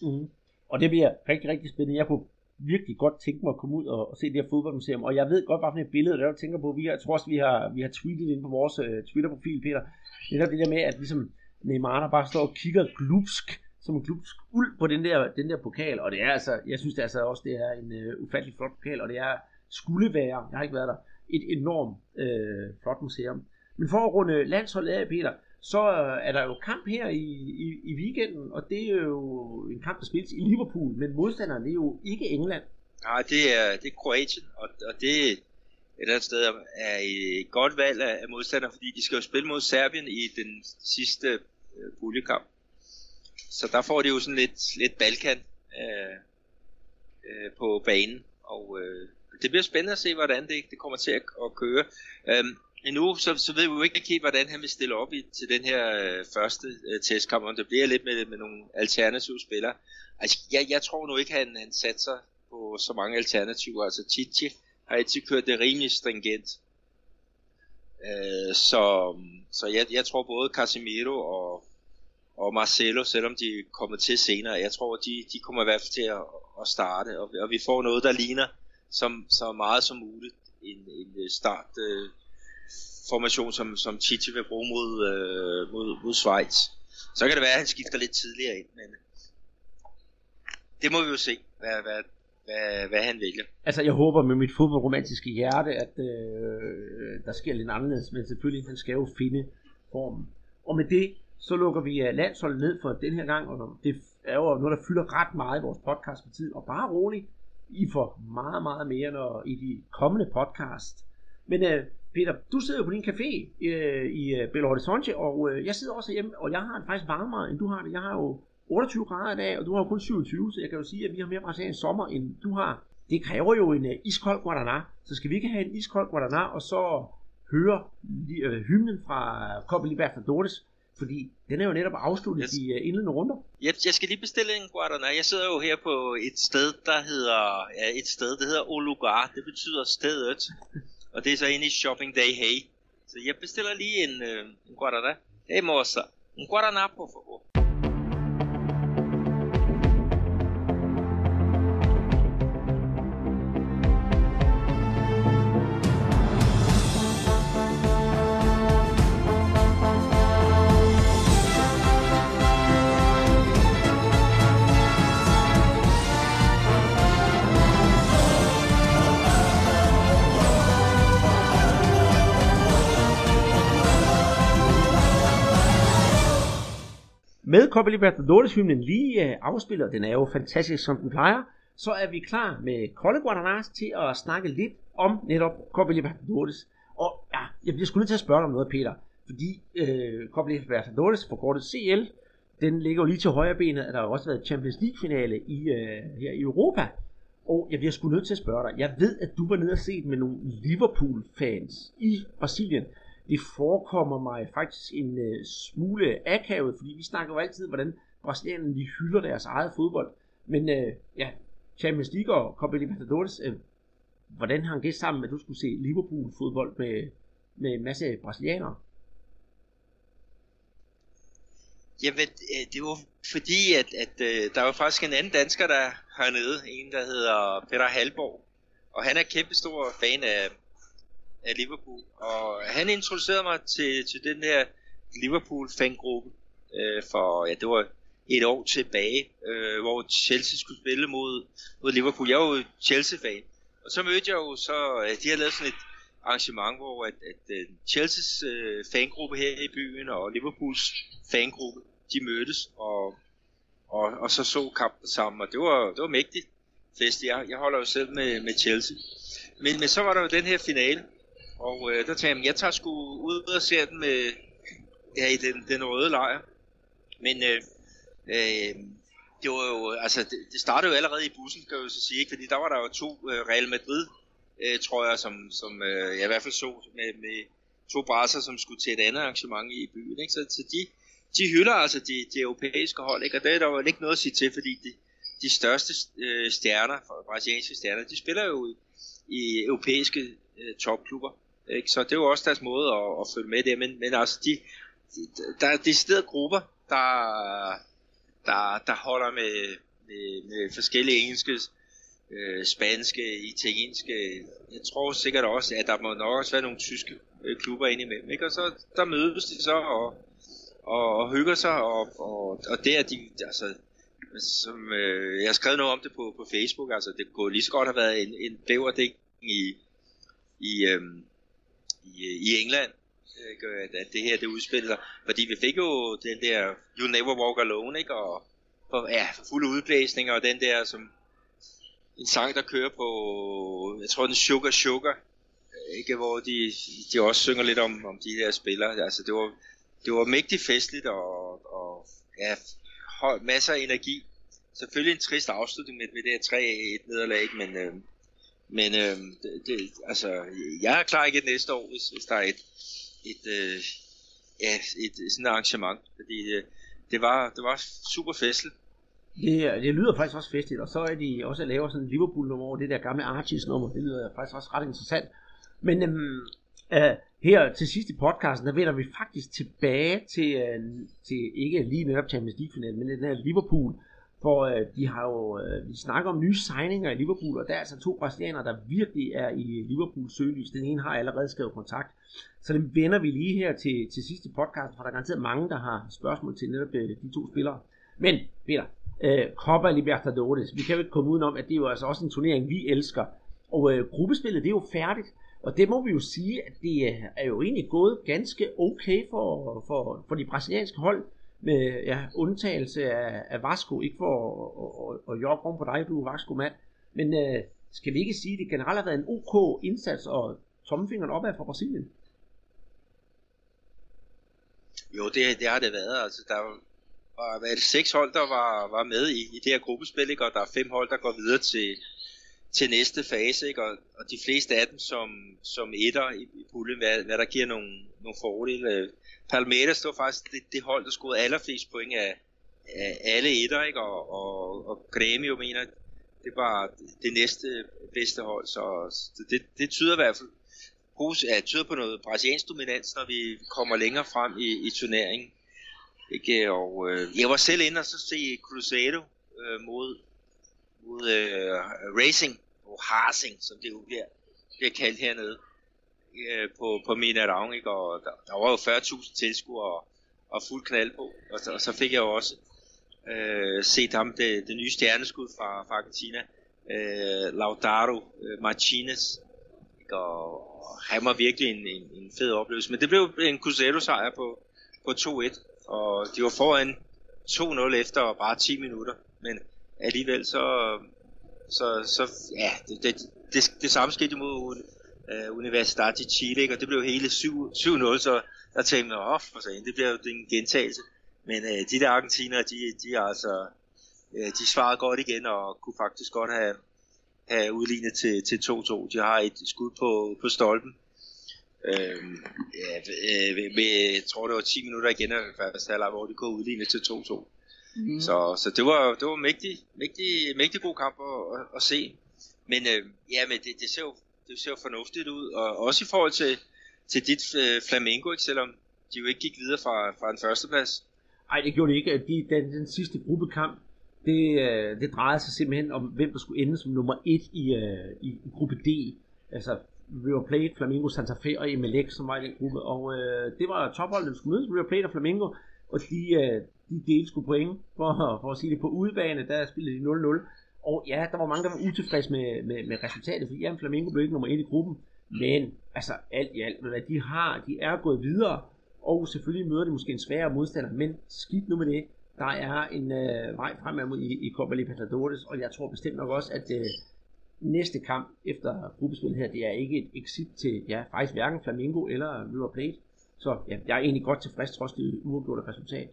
Mm. Og det bliver rigtig, rigtig spændende. Jeg kunne virkelig godt tænke mig at komme ud og, og se det her fodboldmuseum. Og jeg ved godt, hvad for et billede, der jeg tænker på. Vi har, jeg tror også, vi har, vi har tweetet ind på vores uh, Twitter-profil, Peter. Det er det der med, at ligesom Neymar der bare står og kigger glupsk som en glupsk uld på den der, den der pokal. Og det er altså, jeg synes det er altså også, det er en uh, ufattelig flot pokal, og det er, skulle være, jeg har ikke været der, et enormt uh, flot museum. Men for at runde landsholdet af, Peter, så er der jo kamp her i, i, i weekenden, og det er jo en kamp, der spilles i Liverpool, men modstanderen er jo ikke England. Nej, det er, det er Kroatien, og, og det et eller andet sted er et godt valg af modstander, fordi de skal jo spille mod Serbien i den sidste øh, puljekamp. Så der får de jo sådan lidt, lidt Balkan øh, øh, på banen, og øh, det bliver spændende at se, hvordan det, det kommer til at, at køre. Øhm, endnu, så, så ved vi jo ikke helt, hvordan han vil stille op i, til den her øh, første øh, testkamp, om det bliver lidt med, med nogle alternative spillere. Altså, jeg, jeg tror nu ikke, han, han satser på så mange alternativer. Altså, Titi har altid kørt det rimelig stringent. Øh, så så jeg, jeg tror både Casemiro og, og Marcelo, selvom de kommer til senere, jeg tror, de, de kommer i hvert fald til at, at starte, og, og vi får noget, der ligner som, så meget som muligt en, en start øh, formation, som, som Chichi vil bruge mod, øh, mod, mod Schweiz. Så kan det være, at han skifter lidt tidligere ind, men det må vi jo se, hvad, hvad, hvad, hvad han vælger. Altså, jeg håber med mit fodboldromantiske hjerte, at øh, der sker lidt anderledes, men selvfølgelig, han skal jo finde formen. Og med det, så lukker vi øh, landsholdet ned for den her gang, og det er jo noget, der fylder ret meget i vores podcast med tid. Og bare roligt, I får meget, meget mere når, i de kommende podcast. Men øh, Peter, du sidder jo på din café øh, i øh, Belo Horizonte, og øh, jeg sidder også hjemme, og jeg har det faktisk varmere, end du har det. Jeg har jo 28 grader i dag, og du har jo kun 27, så jeg kan jo sige, at vi har mere brasiliansk sommer, end du har. Det kræver jo en uh, iskold Guaraná, så skal vi ikke have en iskold Guaraná, og så høre uh, hymnen fra Copa Libertadores, fordi den er jo netop afsluttet yes. i uh, indledende runder. Jeg, jeg skal lige bestille en Guaraná. Jeg sidder jo her på et sted, der hedder, ja, et sted, der hedder Olugar. Det betyder stedet. Og det er så inde i Shopping Day Hey. Så jeg bestiller lige en, uh, en Guaraná. Hey moça, um Guaraná, por favor. Med Copa Libertadores hymnen lige øh, afspillet, den er jo fantastisk som den plejer, så er vi klar med Kolde Guadalajara til at snakke lidt om netop Copa Libertadores. Og ja, jeg bliver sgu nødt til at spørge dig om noget, Peter. Fordi øh, Copa Libertadores, forkortet CL, den ligger jo lige til højre benet, at der har også været Champions League finale i, øh, her i Europa. Og jeg bliver sgu nødt til at spørge dig. Jeg ved, at du var nede og set med nogle Liverpool-fans i Brasilien det forekommer mig faktisk en øh, smule akavet, fordi vi snakker jo altid, hvordan brasilianerne de hylder deres eget fodbold. Men øh, ja, Champions League og Copa Libertadores, øh, hvordan hang det sammen, at du skulle se Liverpool-fodbold med, med en masse brasilianere? Jamen, øh, det var fordi, at, at øh, der var faktisk en anden dansker, der hernede, en der hedder Peter Halborg, og han er kæmpestor fan af, af Liverpool. Og han introducerede mig til, til den her Liverpool-fangruppe øh, for, ja, det var et år tilbage, øh, hvor Chelsea skulle spille mod, mod Liverpool. Jeg var jo Chelsea-fan. Og så mødte jeg jo så, at de har lavet sådan et arrangement, hvor at, at, at Chelseas øh, fangruppe her i byen og Liverpools fangruppe, de mødtes og, og, og så så kampen sammen, og det var, det var mægtigt fest. Jeg, jeg holder jo selv med, med Chelsea. Men, men så var der jo den her finale, og øh, der tænkte jeg, jeg tager sgu ud og ser den øh, med, ja, i den, den røde lejr. Men øh, øh, det var jo, altså det, det startede jo allerede i bussen, kan jeg jo så sige, ikke? fordi der var der jo to øh, Real Madrid, øh, tror jeg, som, som øh, jeg i hvert fald så med, med to brasser, som skulle til et andet arrangement i byen. Ikke? Så, så de, de hylder altså de, de europæiske hold, ikke? og det er der jo ikke noget at sige til, fordi de, de største øh, stjerner, brasilianske stjerner, de spiller jo i, i europæiske øh, topklubber. Ikke? Så det er jo også deres måde at, at følge med det. Men, men altså, de, de, der er deciderede grupper, der, der, der holder med, med, med forskellige engelske, øh, spanske, italienske. Jeg tror sikkert også, at der må nok også være nogle tyske øh, klubber indimellem. Ikke? Og så der mødes de så og, og, og hygger sig, og, og, og det er de, altså, som, øh, jeg har skrevet noget om det på, på Facebook, altså det kunne lige så godt have været en, en bæverdækning i, i, øh, i, i England. At, at det her det udspiller sig. Fordi vi fik jo den der You Never Walk Alone, ikke? Og, for, ja, for fulde udblæsninger, og den der som en sang, der kører på, jeg tror den Sugar Sugar, ikke? Hvor de, de også synger lidt om, om de der spillere. Altså det var, det var mægtigt festligt, og, og ja, masser af energi. Selvfølgelig en trist afslutning med, med det her 3-1 nederlag, men, øh, men øh, det, det, altså, jeg er klar igen næste år, hvis, hvis der er et, et, øh, ja, et, sådan et arrangement. Fordi øh, det, var, det var super festligt. Det, det lyder faktisk også festligt, og så er de også at lave sådan en Liverpool-nummer over det der gamle Archies-nummer. Det lyder faktisk også ret interessant. Men øhm, øh, her til sidst i podcasten, der vender vi faktisk tilbage til, øh, til ikke lige netop Champions League-finalen, men den her Liverpool for øh, de har jo, øh, vi snakker om nye signinger i Liverpool, og der er altså to brasilianere, der virkelig er i Liverpools søgelys. Den ene har allerede skrevet kontakt. Så den vender vi lige her til, til sidste podcast, for der er garanteret mange, der har spørgsmål til netop øh, de to spillere. Men, Peter, øh, Copa Libertadores. Vi kan jo ikke komme udenom, at det er jo altså også en turnering, vi elsker. Og øh, gruppespillet, det er jo færdigt. Og det må vi jo sige, at det øh, er jo egentlig gået ganske okay for, for, for de brasilianske hold, med ja, undtagelse af, af Vasco, ikke for at, at, at jogge om på dig, du er Vasco-mand, men øh, skal vi ikke sige, at det generelt har været en OK indsats og tommelfingeren opad for Brasilien? Jo, det, det har det været. Altså, der var været seks hold, der var, var med i, i det her gruppespil, ikke? og der er fem hold, der går videre til, til næste fase, ikke? Og, og de fleste af dem som, som etter i, i puljen, hvad, hvad der giver nogle, nogle fordele. Palmeiras stod faktisk det, det hold, der scorede allerflest point af, af alle etter, ikke? Og, og, og Grêmio mener, det var det næste bedste hold, så det, det tyder i hvert fald ja, tyder på noget brasiliansk dominans, når vi kommer længere frem i, i turneringen. Ikke? Og øh, jeg var selv inde og så se Cruzeiro øh, mod, mod øh, Racing, og Harsing, som det jo bliver, bliver kaldt hernede, øh, på, på Minerang, ikke? og der, der var jo 40.000 tilskuere og, og fuld knald på, og, og så fik jeg jo også øh, set ham, det, det nye stjerneskud fra, fra Argentina, øh, Lautaro øh, Martinez, ikke? Og, og han var virkelig en, en, en fed oplevelse, men det blev en Cruzeiro sejr på, på 2-1, og de var foran 2-0 efter bare 10 minutter, men alligevel så, så, så ja, det, det, det, det samme skete mod uh, øh, Universidad i Chile, ikke? og det blev hele 7-0, så der tænkte jeg, oh, for sagen, det bliver jo en gentagelse. Men uh, de der argentiner, de, de er altså, uh, de svarede godt igen, og kunne faktisk godt have, have udlignet til, til 2-2. De har et skud på, på stolpen, øhm, Øh, ja, med, med, jeg tror det var 10 minutter igen af første halvleg, hvor de kunne udligne til 2-2. Mm. Så, så det var, det var mægtig, mægtig, mægtig god kamp at, at, at se. Men øh, ja, men det, det, ser jo, det ser jo fornuftigt ud, og også i forhold til, til dit øh, Flamengo, ikke, selvom de jo ikke gik videre fra, fra den første plads. Nej, det gjorde de ikke. De, den, den sidste gruppekamp, det, øh, det drejede sig simpelthen om, hvem der skulle ende som nummer et i, øh, i, i gruppe D. Altså River Plate, Flamingo, Santa Fe og Emelec, som var i den gruppe. Og øh, det var topholdet, der skulle mødes, River Plate og Flamingo. Og de, øh, de delte skulle point, for, for at sige det på udebane, der spillede de 0-0. Og ja, der var mange, der var utilfredse med, med, med resultatet, fordi ja, Flamingo blev ikke nummer 1 i gruppen. Men altså alt i alt, hvad de har, de er gået videre, og selvfølgelig møder de måske en sværere modstander, men skidt nu med det. Der er en øh, vej fremad i, i Copa Libertadores, og jeg tror bestemt nok også, at øh, næste kamp efter gruppespillet her, det er ikke et exit til, ja, faktisk hverken Flamingo eller River Plate. Så ja, jeg er egentlig godt tilfreds trods det uafgjorte resultat.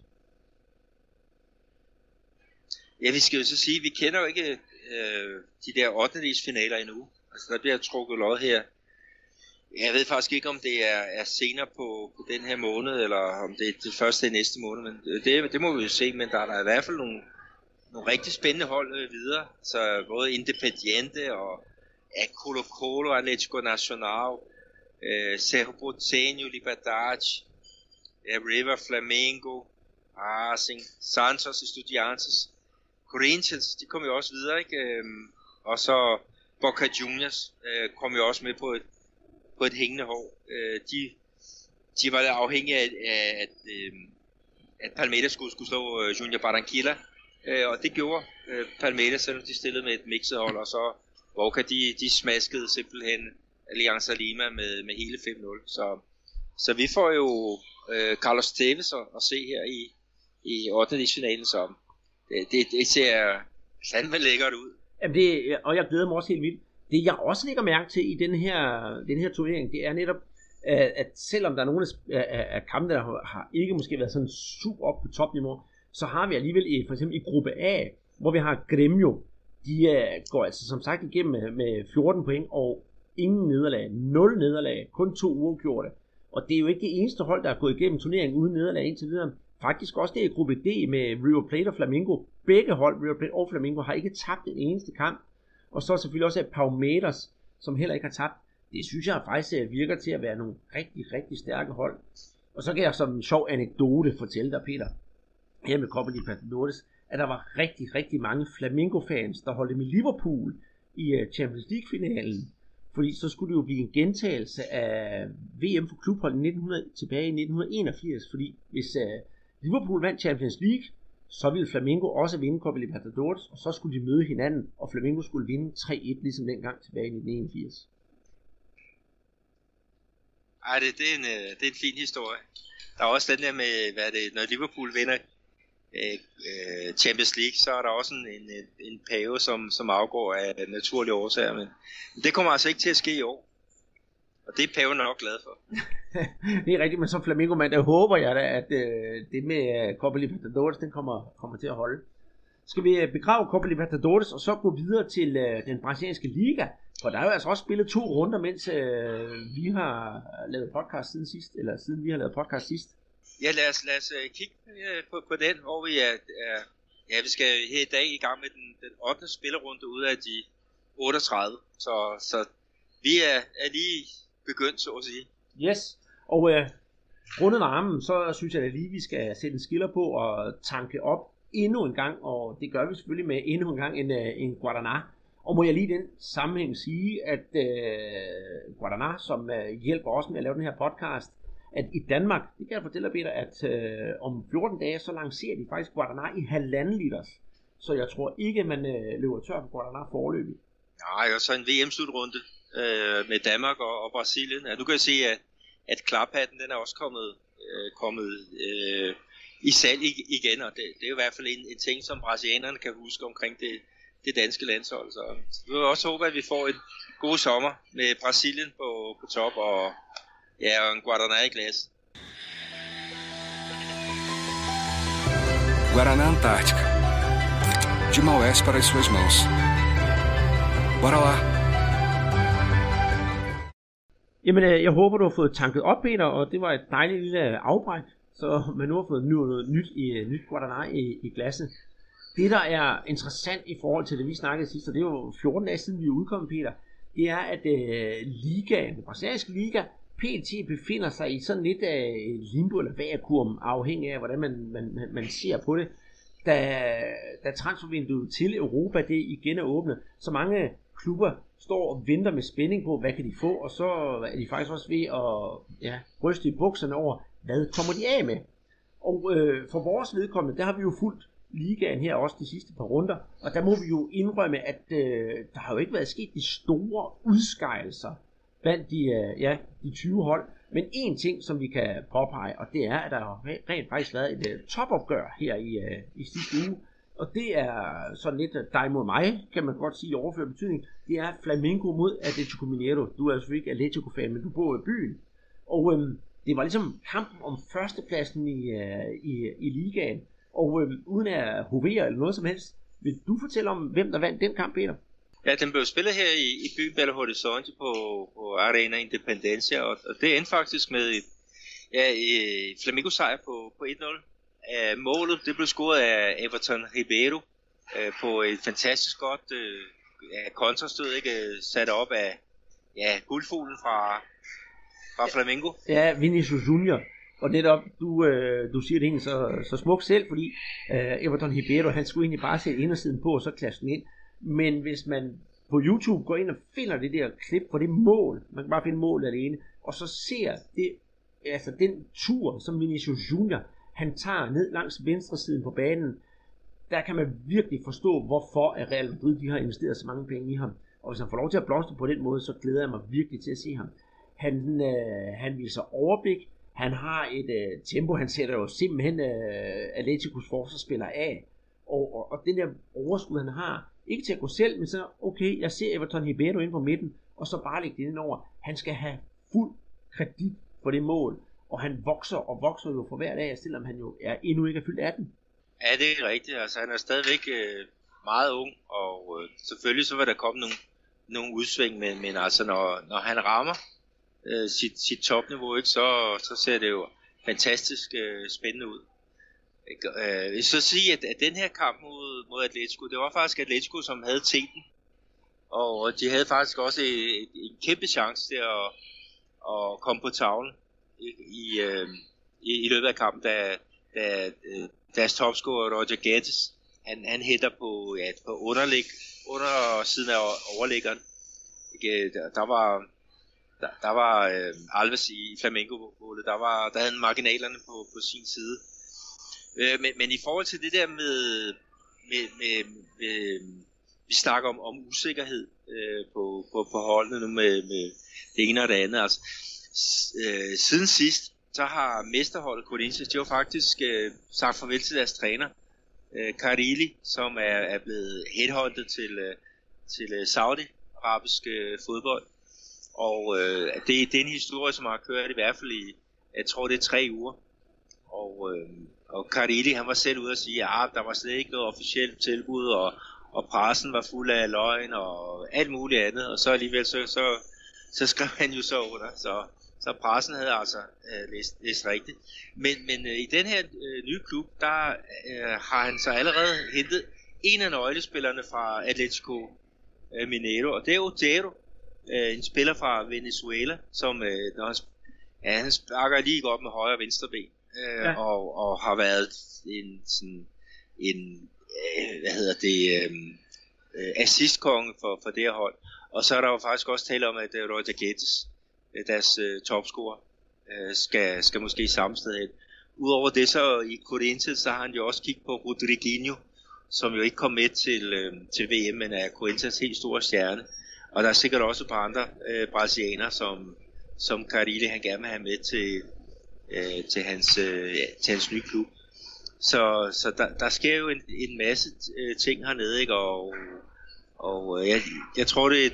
Ja, vi skal jo så sige, vi kender jo ikke øh, de der 8. finaler endnu. Altså der bliver trukket lod her. Jeg ved faktisk ikke, om det er, er senere på, på den her måned, eller om det er det første i næste måned, men det, det må vi jo se, men der er der i hvert fald nogle, nogle rigtig spændende hold øh, videre. Så både Independiente og Colo Colo, Atlético Nacional, eh, Cerro Porteño, Liberdade, ja, River Flamengo, ah, Racing, Santos, Estudiantes, Corinthians, de kom jo også videre, ikke? Øhm, og så Boca Juniors øh, kom jo også med på et, på et hængende hår. Øh, de, de var afhængige af, af at, øh, at Palmeiras skulle, skulle slå øh, Junior Barranquilla, Øh, og det gjorde øh, Palmeiras, selvom de stillede med et mixet hold, og så Boca, de, de smaskede simpelthen Alianza Lima med, med hele 5-0. Så, så vi får jo øh, Carlos Tevez at, at se her i, i 8. finalen, så det, det, det ser fandme lækkert ud. Jamen det, og jeg glæder mig også helt vildt. Det jeg også lægger mærke til i den her, den her turnering, det er netop, øh, at selvom der er nogle af, af kampene, der har ikke måske været sådan super op på topniveau, så har vi alligevel i, for eksempel i gruppe A, hvor vi har Gremio, de uh, går altså som sagt igennem med, med 14 point og ingen nederlag, 0 nederlag, kun to uafgjorte. Og det er jo ikke det eneste hold, der er gået igennem turneringen uden nederlag indtil videre. Faktisk også det i gruppe D med River Plate og Flamingo. Begge hold, River Plate og Flamingo, har ikke tabt en eneste kamp. Og så selvfølgelig også Palmeiras, som heller ikke har tabt. Det synes jeg faktisk øh, virker til at være nogle rigtig, rigtig stærke hold. Og så kan jeg som en sjov anekdote fortælle dig, Peter her med Copa Libertadores, at der var rigtig, rigtig mange Flamingo-fans, der holdte med Liverpool i øh, Champions League-finalen. Fordi så skulle det jo blive en gentagelse af VM for klubhold 1900, tilbage i 1981. Fordi hvis uh, Liverpool vandt Champions League, så ville Flamengo også vinde Copa Libertadores, og så skulle de møde hinanden, og Flamengo skulle vinde 3-1, ligesom dengang tilbage i 1981. Ej, det, det, er en, øh, det er en fin historie. Der er også den der med, hvad det, når Liverpool vinder Øh, øh, Champions League, så er der også en, en, en pave, som, som afgår af naturlige årsager, men det kommer altså ikke til at ske i år. Og det er paven nok glad for. det er rigtigt, men som Flamengo mand, der håber jeg da, at øh, det med øh, Copa Libertadores, den kommer, kommer til at holde. Skal vi øh, begrave Copa Libertadores og så gå videre til øh, den brasilianske liga? For der er jo altså også spillet to runder, mens øh, vi har lavet podcast siden sidst, eller siden vi har lavet podcast sidst. Ja, lad os, lad os øh, kigge øh, på, på den, hvor vi er, er, ja, vi skal her i dag i gang med den, den 8. spillerunde ud af de 38. Så, så vi er, er lige begyndt, så at sige. Yes, og øh, rundet varmen, så synes jeg at lige, vi skal sætte en skiller på og tanke op endnu en gang, og det gør vi selvfølgelig med endnu en gang en, øh, en Guaraná og må jeg lige i den sammenhæng sige, at øh, Guadana, som øh, hjælper os med at lave den her podcast, at i Danmark, det kan jeg fortælle Peter, at øh, om 14 dage, så lancerer de faktisk Guadana i halvanden liters. Så jeg tror ikke, man øh, løber tør på Guadana forløbig. Nej, og så en VM-slutrunde øh, med Danmark og, og Brasilien. Ja, du kan se, at, at klaphatten den er også kommet, øh, kommet øh, i salg igen, og det, det er i hvert fald en, en ting, som brasilianerne kan huske omkring det, det danske landshold. Så vi vil også håbe, at vi får en god sommer med Brasilien på, på top og, ja, og en Guaraná i glas. Guaraná Antártica. De Maués para as suas mãos. Bora lá! Jamen, øh, jeg håber, du har fået tanket op, Peter, og det var et dejligt lille afbræk, så man nu har fået noget nyt, i, nyt Guaraná i, i glasset. Det, der er interessant i forhold til det, vi snakkede sidst, og det er jo 14 dage siden, vi udkommet, Peter, det er, at øh, ligaen, den brasilianske liga, PT befinder sig i sådan lidt af limbo eller vakuum, afhængig af, hvordan man, man, man ser på det. Da, da transfervinduet til Europa det igen er åbnet, så mange klubber står og venter med spænding på, hvad kan de få, og så er de faktisk også ved at ja, ryste i bukserne over, hvad kommer de af med. Og øh, for vores vedkommende, der har vi jo fulgt ligaen her også de sidste par runder, og der må vi jo indrømme, at øh, der har jo ikke været sket de store udskejelser blandt de, øh, ja, de 20 hold, men en ting, som vi kan påpege, og det er, at der har rent faktisk været et øh, topopgør her i, øh, i sidste uge, og det er sådan lidt øh, dig mod mig, kan man godt sige i overført betydning. Det er Flamengo mod Atletico Mineiro. Du er altså ikke Atletico-fan, men du bor i byen. Og øhm, det var ligesom kampen om førstepladsen i, øh, i, i ligaen. Og øhm, uden at hovere eller noget som helst, vil du fortælle om, hvem der vandt den kamp, Peter? Ja, den blev spillet her i, i byen Belo Horizonte på, på Arena Independencia, og, og det endte faktisk med et ja, et Flamengo sejr på, på 1-0. Uh, øh, målet det blev scoret af Everton Ribeiro uh, på et fantastisk godt uh, ja, kontrastød, ikke, sat op af ja, guldfuglen fra, fra Flamengo. Ja, Vinicius Junior. Og netop, du, øh, du siger det egentlig så, så smukt selv, fordi øh, Everton Ribeiro, han skulle egentlig bare sætte indersiden på, og så klasse den ind. Men hvis man på YouTube går ind og finder det der klip på det mål, man kan bare finde målet alene, og så ser det, altså den tur, som Vinicius Junior, han tager ned langs venstre siden på banen, der kan man virkelig forstå, hvorfor at Real Madrid de har investeret så mange penge i ham. Og hvis han får lov til at blomstre på den måde, så glæder jeg mig virkelig til at se ham. Han, øh, han viser overblik, han har et øh, tempo, han sætter jo simpelthen øh, Atleticos forsvarsspiller af. Og, og, og den der overskud, han har, ikke til at gå selv, men så, okay, jeg ser Everton Ribeiro ind på midten, og så bare lægge det ind over. Han skal have fuld kredit for det mål, og han vokser og vokser jo for hver dag, selvom han jo er endnu ikke er fyldt 18. Ja, det er rigtigt. Altså, han er stadigvæk øh, meget ung, og øh, selvfølgelig så vil der komme nogle, nogle udsving, men, men altså, når, når han rammer øh, sit, sit topniveau, ikke, så, så ser det jo fantastisk øh, spændende ud. Øh, jeg vil så sige, at, at den her kamp mod, mod Atletico, det var faktisk Atletico, som havde teten. Og de havde faktisk også en, en kæmpe chance til at, at komme på tavlen i, i, øh, i, i løbet af kampen, da, da øh, deres topscorer Roger Gattes, han, han hætter på, ja, på underlig, under siden af overliggeren. Ikke, der, der var der, der var øh, Alves i Flamengo-målet, der, var, der havde marginalerne på, på sin side. Øh, men, men i forhold til det der med, med, med, med vi snakker om, om usikkerhed øh, på, på, på holdene nu med, med det ene og det andet. Altså, øh, siden sidst, så har mesterholdet Corinthians, de har faktisk øh, sagt farvel til deres træner, øh, Karili, som er, er blevet headhunted til, øh, til øh, Saudi-arabisk øh, fodbold. Og øh, det, det er en historie, som har kørt i hvert fald i, jeg tror det er tre uger. Og, øh, og Cardilli, han var selv ude og sige, at ah, der var slet ikke noget officielt tilbud, og, og pressen var fuld af løgn og alt muligt andet. Og så alligevel, så, så, så skrev han jo så under. Så, så pressen havde altså øh, læst, læst rigtigt. Men, men øh, i den her øh, nye klub, der øh, har han så allerede hentet en af nøglespillerne fra Atletico øh, Mineiro, og det er Otero, øh, en spiller fra Venezuela, som øh, når han, ja, han sparker lige godt med højre og venstre ben, øh, ja. og, og har været en sådan en øh, hvad hedder det øh, øh assistkonge for, for det her hold. Og så er der jo faktisk også tale om, at uh, Roy Dagetis, deres uh, topscorer, uh, skal, skal måske samme sted hen. Udover det så i Corinthians, så har han jo også kigget på Rodriguinho, som jo ikke kom med til, øh, til VM, men er Corinthians helt store stjerne. Og der er sikkert også et par andre øh, brasilianere, som, som Carilli han gerne vil have med til, øh, til, hans, øh, til hans nye klub. Så, så der, der sker jo en, en masse øh, ting hernede, ikke? og, og øh, jeg, jeg tror, det er,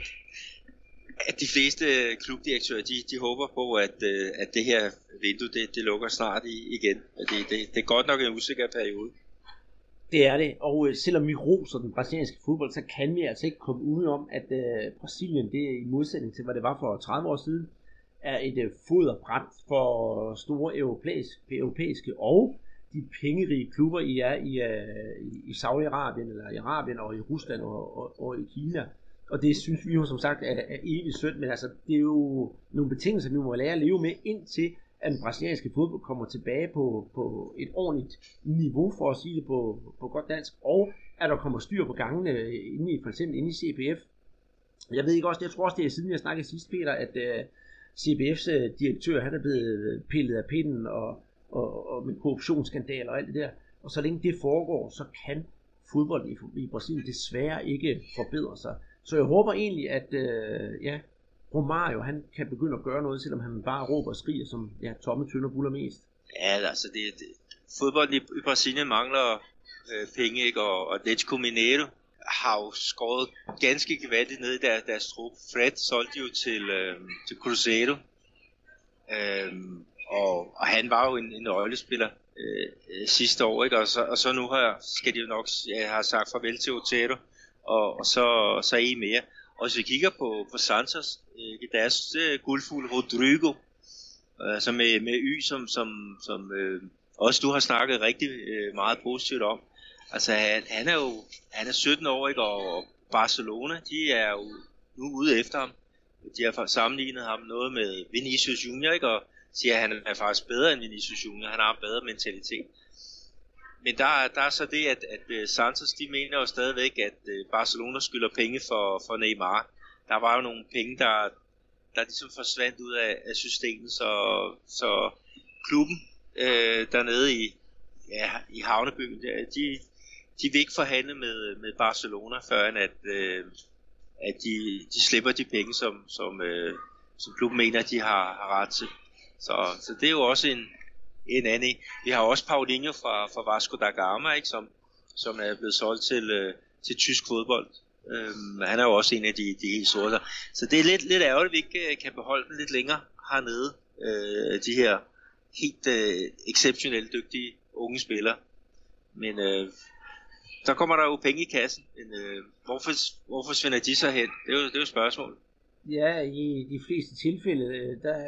at de fleste klubdirektører, de, de håber på, at, øh, at det her vindue, det, det lukker snart i, igen. Det, det, det er godt nok en usikker periode. Det er det, og øh, selvom vi roser den brasilianske fodbold, så kan vi altså ikke komme udenom, at øh, Brasilien, det er i modsætning til, hvad det var for 30 år siden, er et øh, foderbræt for store europæiske, europæiske og de pengerige klubber, I er øh, i, i Saudi-Arabien, eller i Arabien, og i Rusland og, og, og i Kina. Og det synes vi jo som sagt er, er evigt sødt, men altså, det er jo nogle betingelser, vi må lære at leve med, indtil at den brasilianske fodbold kommer tilbage på, på et ordentligt niveau, for at sige det på, på godt dansk, og at der kommer styr på gangene øh, inde i, for eksempel inde i CBF. Jeg ved ikke også, jeg tror også, det er siden jeg snakkede sidst, Peter, at uh, CBF's øh, direktør, han er blevet øh, pillet af pinden, og og, og med korruptionsskandaler og alt det der. Og så længe det foregår, så kan fodbold i, i Brasilien desværre ikke forbedre sig. Så jeg håber egentlig, at øh, ja, Romario han kan begynde at gøre noget, selvom han bare råber og skriger, som ja, tomme tønder buller mest. Ja, altså det, det fodbold i, i Brasilien mangler øh, penge, ikke? Og, og Atletico Mineiro har jo skåret ganske gevaldigt ned i der, deres trup. Fred solgte jo til, øh, til Cruzeiro. Øh, og, og han var jo en, en nøglespiller øh, øh, sidste år, ikke? Og, så, og så nu har, skal de jo nok jeg har sagt farvel til Otero, og, og så, så en mere. Og hvis vi kigger på, på Santos, øh, deres øh, guldfugl Rodrigo, altså med, med Y, som, som, som øh, også du har snakket rigtig øh, meget positivt om. Altså han, han er jo han er 17 år, ikke? Og, og Barcelona, de er jo nu ude efter ham. De har sammenlignet ham noget med Vinicius Junior, ikke? Og siger, at han er faktisk bedre end Vinicius Junior. Han har en bedre mentalitet. Men der, der er så det, at, at øh, Santos de mener jo stadigvæk, at øh, Barcelona skylder penge for, for Neymar. Der var jo nogle penge, der, der ligesom forsvandt ud af, af systemet, så, så klubben øh, dernede i, ja, i havnebyen, de, de vil ikke forhandle med, med Barcelona, før end at, øh, at de, de slipper de penge, som, som, øh, som klubben mener, de har, har ret til. Så, så det er jo også en, en anden. Vi har også Paulinho fra, fra Vasco da Gama, ikke, som, som er blevet solgt til, øh, til tysk fodbold. Øhm, han er jo også en af de, de helt sorte. Så det er lidt, lidt ærgerligt, at vi ikke øh, kan beholde dem lidt længere hernede. Øh, de her helt øh, exceptionelt dygtige unge spillere. Men øh, der kommer der jo penge i kassen. Men, øh, hvorfor, hvorfor svinder de så hen? Det er jo, det er jo spørgsmålet. Ja, i de fleste tilfælde, øh, der,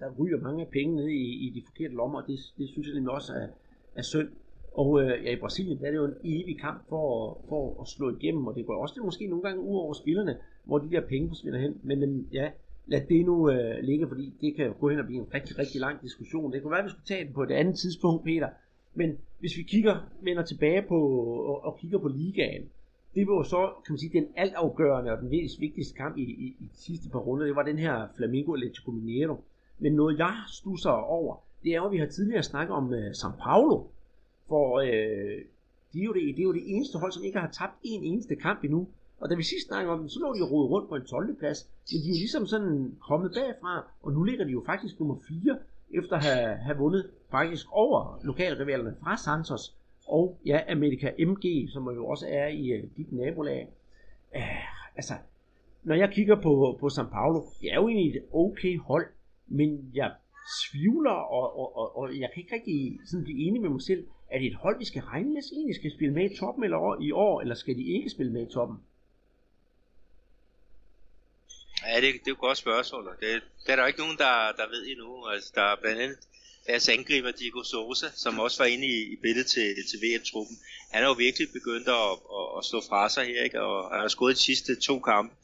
der ryger mange penge ned i, i de forkerte lommer, og det, det synes jeg nemlig også er, er synd. Og øh, ja, i Brasilien der er det jo en evig kamp for, for at slå igennem, og det går også det måske nogle gange ud over spillerne, hvor de der penge forsvinder hen. Men øh, ja, lad det nu øh, ligge, fordi det kan gå hen og blive en rigtig, rigtig lang diskussion. Det kunne være, at vi skulle tage den på et andet tidspunkt, Peter. Men hvis vi kigger, vender tilbage på og, og kigger på ligaen, det var så, kan man sige, den altafgørende og den mest vigtigste kamp i, i, i de sidste par runder, det var den her Flamengo Atletico Mineiro. Men noget jeg stusser over, det er jo, at vi har tidligere snakket om uh, São Paulo, For øh, de er jo det, det er jo det eneste hold, som ikke har tabt en eneste kamp endnu. Og da vi sidst snakkede om dem, så lå de rodet rundt på en 12. plads. Men de er jo ligesom sådan kommet bagfra, og nu ligger de jo faktisk nummer 4, efter at have, have vundet faktisk over lokalrivalerne fra Santos og ja, America MG, som jo også er i uh, dit nabolag. Uh, altså, når jeg kigger på, på São Paulo, det er jo egentlig et okay hold, men jeg svivler, og, og, og, og jeg kan ikke rigtig sådan blive enig med mig selv, er det et hold, vi skal regne med, egentlig skal spille med i toppen eller i år, eller skal de ikke spille med i toppen? Ja, det, det er jo et godt spørgsmål. Det, det er der jo ikke nogen, der, der ved endnu. Altså, der er blandt andet deres angriber Diego Sosa, som også var inde i, i billedet til, til VM-truppen. Han er jo virkelig begyndt at, at, at slå fra sig her, ikke? og han har skåret de sidste to kampe.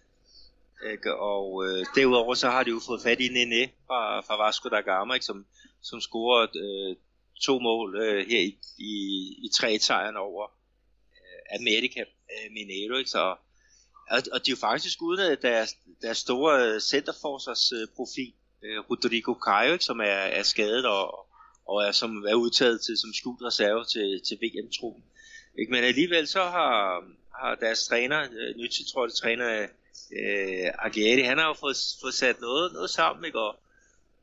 Ikke? Og øh, derudover så har de jo fået fat i Nene fra, fra Vasco da Gama, ikke? Som, som scorer øh, to mål øh, her i, i, i tre sejren over øh, America øh, Mineiro. Ikke? Så, og, og de er jo faktisk uden deres, deres store øh, centerforsvarsprofil, øh, Rodrigo Caio, som er, er skadet og, og er, som er udtaget til som skjult reserve til, til VM-truppen. Ikke? Men alligevel så har, har deres træner, øh, nytiltrådte træner øh, Agiati, han har jo fået, fået sat noget, noget sammen, ikke? Og,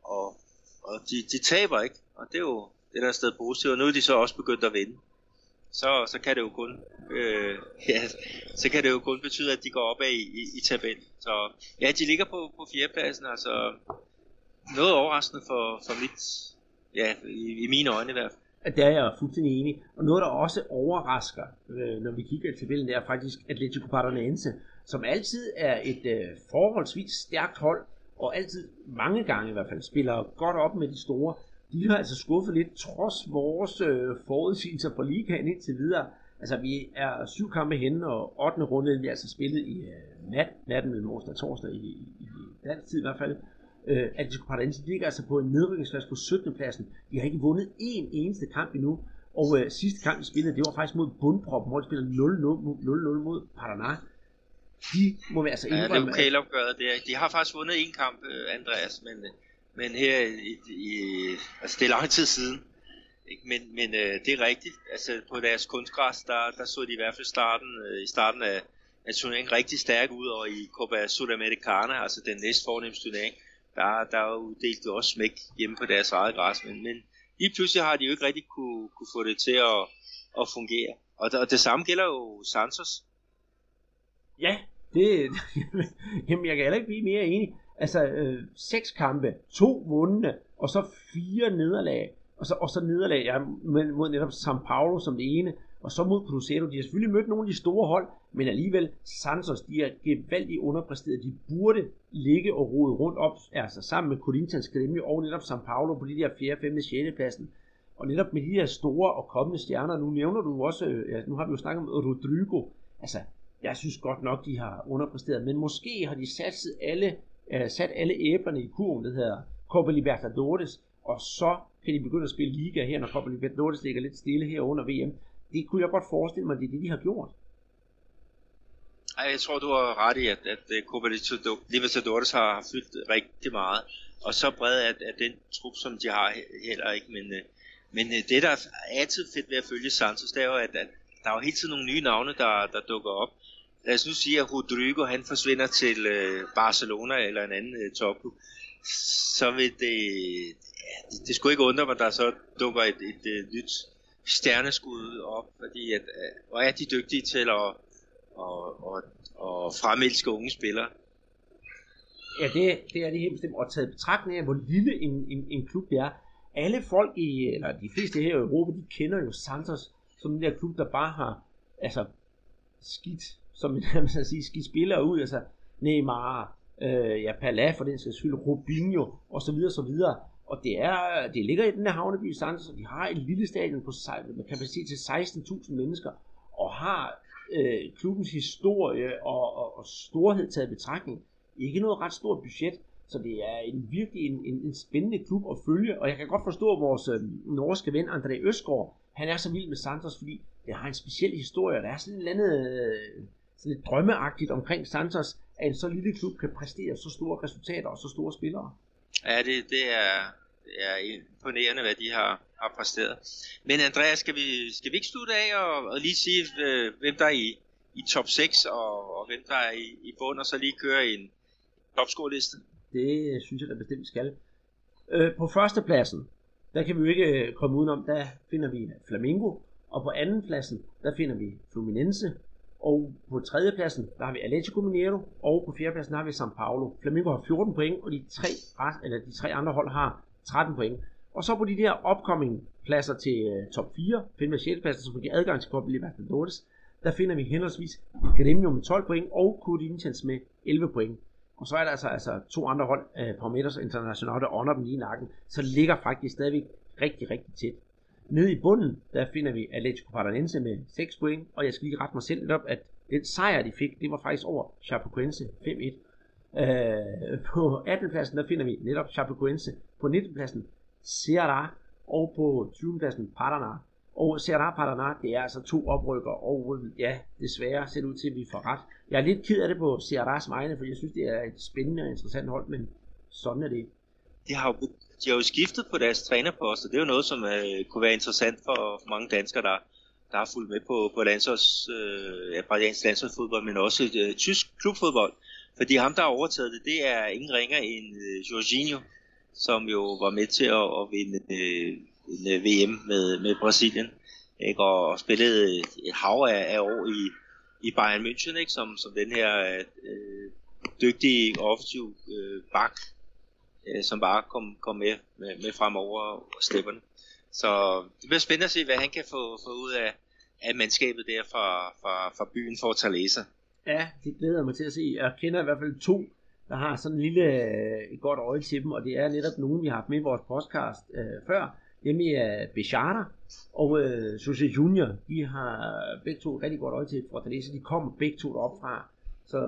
og, og de, de taber ikke, og det er jo det der er stadig positivt, og nu er de så også begyndt at vinde. Så, så kan det jo kun øh, ja, så kan det jo kun betyde, at de går op i, i, i tabellen. Så ja, de ligger på, på fjerdepladsen, altså noget overraskende for, for mit, ja, i, i mine øjne i hvert fald. Det er jeg fuldstændig enig. Og noget, der også overrasker, øh, når vi kigger i tabellen, det er faktisk Atletico Paranaense, som altid er et øh, forholdsvis stærkt hold, og altid mange gange i hvert fald spiller godt op med de store. De har altså skuffet lidt, trods vores øh, forudsigelser på ligaen indtil videre. Altså, vi er syv kampe henne, og 8. runde vi er altså spillet i øh, nat, natten mellem onsdag og torsdag, i, i, i dansk tid i hvert fald. Øh, Atletico Paranaense ligger altså på en nedrykningsplads på 17. pladsen. De har ikke vundet én eneste kamp endnu. Og øh, sidste kamp, de spillede, det var faktisk mod Bundprop, hvor de spillede 0-0 mod Paraná. De må være altså indrømme... Ja, det er okay opgøret. Det er, de har faktisk vundet en kamp, øh, Andreas, men, øh, men her i, i, altså det er lang tid siden. Ikke? Men, men øh, det er rigtigt. Altså på deres kunstgræs, der, der så de i hvert fald starten, øh, i starten af, af turneringen rigtig stærk ud, og i Copa Sudamericana, altså den næste fornemmeste turnering, der, der uddelte de også smæk hjemme på deres eget græs, men, men lige pludselig har de jo ikke rigtig kunne, kunne få det til at, at fungere. Og, og det samme gælder jo Santos. Ja, det, jamen jeg kan heller ikke blive mere enig. Altså øh, seks kampe, to vundne, og så fire nederlag, og så, og så nederlag ja, mod netop São Paulo som det ene, og så mod Cruzeiro. De har selvfølgelig mødt nogle af de store hold, men alligevel Santos, de er gevaldigt underpræsteret. De burde ligge og rode rundt op, altså sammen med Corinthians Gremio og netop São Paulo på de der 4., 5., 6. pladsen. Og netop med de her store og kommende stjerner, nu nævner du også, øh, ja, nu har vi jo snakket om Rodrigo, altså jeg synes godt nok, de har underpræsteret, men måske har de satset alle, uh, sat alle æblerne i kurven, det hedder Copa Libertadores, og så kan de begynde at spille liga her, når Copa Libertadores ligger lidt stille her under VM. Det kunne jeg godt forestille mig, det er det, de har gjort. Ej, jeg tror, du har ret i, at, at øh, Copa Libertadores har fyldt rigtig meget. Og så bred at, at den trup, som de har heller ikke. Men, øh, men det, der er altid fedt ved at følge Santos, det er jo, at, at der er jo hele tiden nogle nye navne, der, der dukker op lad os nu sige, at Rodrigo han forsvinder til øh, Barcelona eller en anden øh, topklub, så vil det, ja, det, det skulle ikke undre mig, at der så dukker et, et, et, et nyt stjerneskud op, fordi at, øh, hvor er de dygtige til at, at, at, at fremelske unge spillere. Ja, det, det er det helt bestemt. Og taget betragtning af, hvor lille en, en, en klub det er. Alle folk i, eller de fleste her i Europa, de kender jo Santos som den der klub, der bare har altså, skidt som man skal sige, skal spillere ud, altså Neymar, øh, ja, Pala for den sags skyld, Robinho, og så videre, så videre. Og det, er, det ligger i den her havneby Santos, og de har et lille stadion på, med kapacitet til 16.000 mennesker, og har øh, klubbens historie og, og, og storhed taget betragtning. Ikke noget ret stort budget, så det er en virkelig en, en, en spændende klub at følge, og jeg kan godt forstå, at vores øh, norske ven André Øsgaard, han er så vild med Santos, fordi det har en speciel historie, og der er sådan et eller andet øh, sådan lidt drømmeagtigt omkring Santos, at en så lille klub kan præstere så store resultater og så store spillere. Ja, det, det, er, er imponerende, hvad de har, har præsteret. Men Andreas, skal vi, skal vi ikke slutte af og, og lige sige, øh, hvem der er i, i top 6 og, og hvem der er i, i bund, og så lige køre en topscore-liste? Det synes jeg da bestemt skal. Øh, på førstepladsen, der kan vi jo ikke øh, komme udenom, der finder vi Flamingo, og på andenpladsen, der finder vi Fluminense, og på tredjepladsen, der har vi Atletico Mineiro, og på fjerdepladsen har vi São Paulo. Flamengo har 14 point, og de tre, eller de tre andre hold har 13 point. Og så på de der upcoming pladser til uh, top 4, finder vi 6. pladsen, som giver adgang til Copa Libertadores, der finder vi henholdsvis Grêmio med 12 point og Corinthians med 11 point. Og så er der altså, altså to andre hold, uh, Palmeiras International, der ånder dem lige i nakken, så ligger faktisk stadigvæk rigtig, rigtig tæt. Nede i bunden, der finder vi Atletico Paranaense med 6 point, og jeg skal lige rette mig selv lidt op, at den sejr, de fik, det var faktisk over Chapecoense 5-1. Øh, på 18. pladsen, der finder vi netop Chapecoense. På 19. pladsen, Ceará, og på 20. pladsen, Paraná. Og Ceará Paraná, det er altså to oprykker, og ja, desværre ser det ud til, at vi får ret. Jeg er lidt ked af det på Cearás vegne, for jeg synes, det er et spændende og interessant hold, men sådan er det. De har jo de har jo skiftet på deres trænerpost, og det er jo noget, som øh, kunne være interessant for, for mange danskere, der, der har fulgt med på, på landsholds, øh, ja, brasiliansk landsholdsfodbold, men også øh, tysk klubfodbold. Fordi ham, der har overtaget det, det er ingen ringer end øh, Jorginho, som jo var med til at, at vinde øh, en øh, VM med, med Brasilien, ikke? Og, og spillede et hav af, af år i, i Bayern München, ikke? Som, som den her øh, dygtige offensiv øh, bak, øh, som bare kom, kom med, med, med fremover stepperne. Så det bliver spændende at se, hvad han kan få, få ud af, af mandskabet der fra, fra, fra byen Fortaleza. Ja, det glæder mig til at se. Jeg kender i hvert fald to, der har sådan en lille øh, et godt øje til dem, og det er netop nogen, vi har haft med i vores podcast øh, før, nemlig øh, uh, Bechata og øh, uh, Jose Junior. De har begge to et rigtig godt øje til Fortaleza. De kommer begge to op fra, så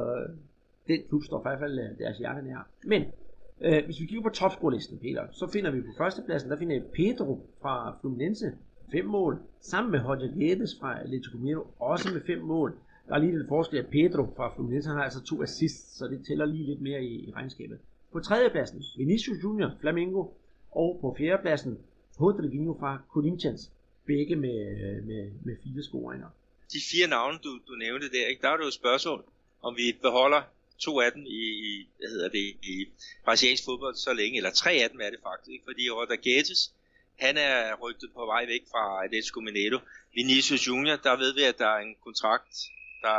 den klub står i hvert fald deres hjerte nær. Men Øh, hvis vi kigger på topscorelisten, Peter, så finder vi på førstepladsen, der finder vi Pedro fra Fluminense, 5 mål, sammen med Roger Guedes fra Atletico Mineiro, også med 5 mål. Der er lige lidt forskel, at Pedro fra Fluminense har altså to assists, så det tæller lige lidt mere i, i regnskabet. På tredjepladsen, Vinicius Junior, Flamengo, og på fjerdepladsen, Rodriguinho fra Corinthians, begge med, med, med fire scoringer. De fire navne, du, du nævnte der, ikke? der er det jo et spørgsmål, om vi beholder to af dem i, hvad hedder det, i brasiliansk fodbold så længe, eller tre af dem er det faktisk, fordi Rodriguez, han er rygtet på vej væk fra Atletico Mineiro. Vinicius Junior, der ved vi, at der er en kontrakt, der,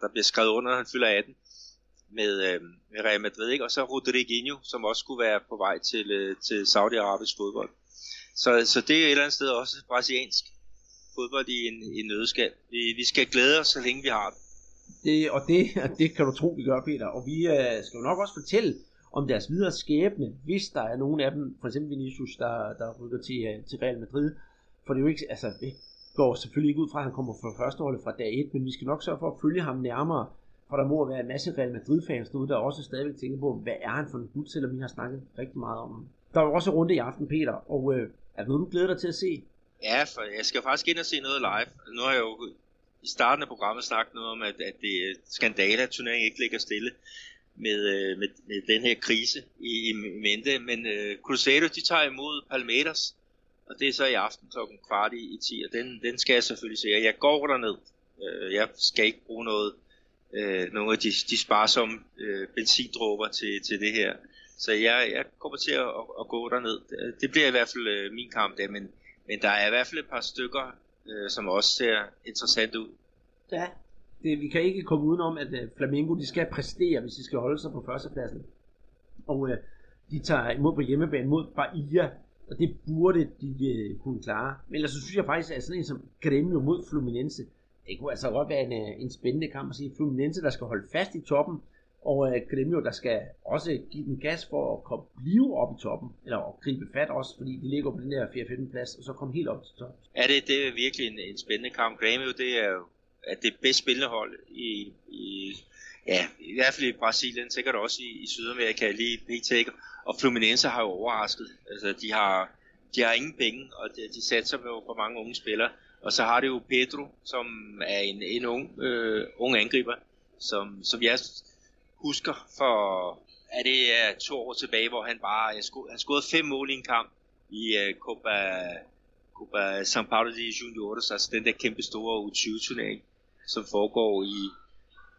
der bliver skrevet under, når han fylder 18 med, øh, med Real Madrid, ikke? og så Rodriguinho, som også skulle være på vej til, øh, til Saudi-Arabisk fodbold. Så, så det er et eller andet sted også brasiliansk fodbold i en, en nødskal. Vi, vi skal glæde os, så længe vi har det. Det, og det, det kan du tro, vi gør, Peter. Og vi øh, skal jo nok også fortælle om deres videre skæbne, hvis der er nogen af dem, for eksempel Vinicius, der, der rykker til, øh, til Real Madrid. For det er jo ikke, altså, det går selvfølgelig ikke ud fra, at han kommer fra førsteholdet fra dag 1, men vi skal nok sørge for at følge ham nærmere, for der må være en masse Real Madrid-fans derude, der også stadigvæk tænker på, hvad er han for en gut, selvom vi har snakket rigtig meget om ham. Der er jo også runde i aften, Peter, og øh, er det noget, du glæder dig til at se? Ja, for jeg skal faktisk ind og se noget live. Nu har jeg jo i starten af programmet snakket noget om, at, at det øh, er skandale, at turneringen ikke ligger stille med, øh, med, med den her krise i, i mente. Men øh, uh, Cruzeiro, de tager imod Palmeiras, og det er så i aften klokken kvart i, i 10, og den, den skal jeg selvfølgelig se. Jeg går derned. Uh, jeg skal ikke bruge noget, uh, nogle af de, de sparsomme uh, benzindråber til, til det her. Så jeg, jeg kommer til at, at gå derned. Det bliver i hvert fald uh, min kamp der, men, men der er i hvert fald et par stykker øh, som også ser interessant ud. Ja, det, vi kan ikke komme udenom, at uh, Flamengo de skal præstere, hvis de skal holde sig på førstepladsen. Og uh, de tager imod på hjemmebane mod Bahia, og det burde de uh, kunne klare. Men ellers så synes jeg faktisk, at sådan en som Grêmio mod Fluminense, det kunne altså godt være en, en spændende kamp at sige. Fluminense, der skal holde fast i toppen, og uh, Gremio, der skal også give den gas for at komme, blive op i toppen, eller at gribe fat også, fordi de ligger på den der 4-5 plads, og så komme helt op til toppen. Ja, det, det er virkelig en, en spændende kamp. Gremio, det er jo at det bedst spillende hold i, i, ja, i hvert fald i Brasilien, sikkert også i, i Sydamerika lige pt. Og Fluminense har jo overrasket. Altså, de har, de har ingen penge, og de, de satser jo på mange unge spillere. Og så har det jo Pedro, som er en, en ung, øh, ung angriber, som, som jeg husker for er det uh, to år tilbage, hvor han bare han, sko, han scorede fem mål i en kamp i uh, Copa, Copa São Paulo de Juniores, altså den der kæmpe store U20-turnering, som foregår i,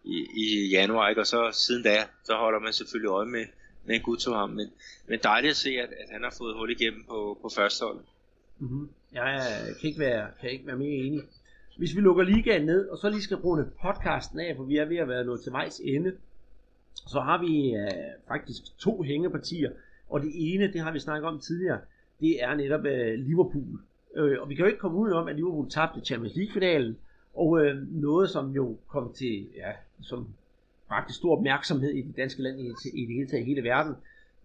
i, i januar, ikke? og så siden da, så holder man selvfølgelig øje med, med en gut ham, men, men dejligt at se, at, at han har fået hul igennem på, på førsteholdet. Mm-hmm. Jeg øh, kan ikke, være, kan ikke være mere enig. Hvis vi lukker ligaen ned, og så lige skal runde podcasten af, for vi er ved at være nået til vejs ende, så har vi øh, faktisk to hængepartier, og det ene, det har vi snakket om tidligere, det er netop øh, Liverpool. Øh, og vi kan jo ikke komme ud om, at Liverpool tabte Champions League-finalen, og øh, noget, som jo kom til, ja, som faktisk stor opmærksomhed i det danske land i, i det hele taget i hele verden,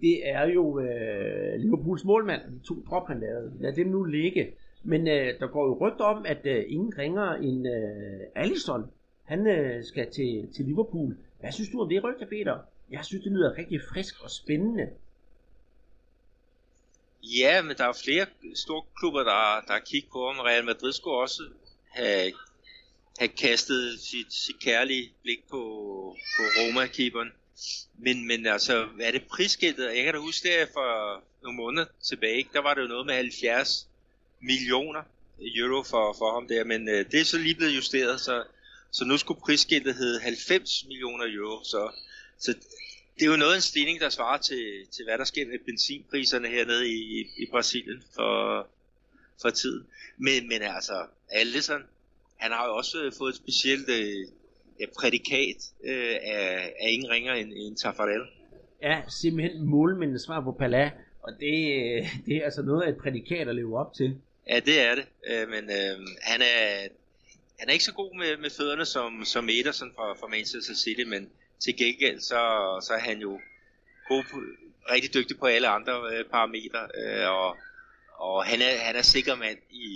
det er jo øh, Liverpools målmand, de to drop han lavede. Lad dem nu ligge. Men øh, der går jo rygter om, at øh, ingen ringer end øh, Allison. Han øh, skal til, til Liverpool. Hvad synes du om det rygte, Peter? Jeg synes, det lyder rigtig frisk og spændende. Ja, men der er flere store klubber, der, der har kigget på om Real Madrid skulle også have, have kastet sit, sit kærlige blik på, på Roma-keeperen. Men, men altså, hvad er det prisskiltet? Jeg kan da huske det for nogle måneder tilbage, der var det jo noget med 70 millioner euro for, for ham der, men øh, det er så lige blevet justeret, så, så nu skulle prisskiltet hedde 90 millioner euro, så, så det er jo noget af en stigning, der svarer til, til hvad der sker med benzinpriserne hernede i, i, i Brasilien for, for tiden. Men, men altså, Allison, han har jo også fået et specielt øh, prædikat øh, af, af ingen ringer end, end Tafarel. Ja, simpelthen målmændenes svar på Pala, og det, det er altså noget af et prædikat at leve op til. Ja, det er det, øh, men øh, han er han er ikke så god med, med fødderne som, som Ederson fra, fra Manchester City, men til gengæld så, så er han jo god på, rigtig dygtig på alle andre øh, parametre, øh, og, og han er, han er sikker mand i,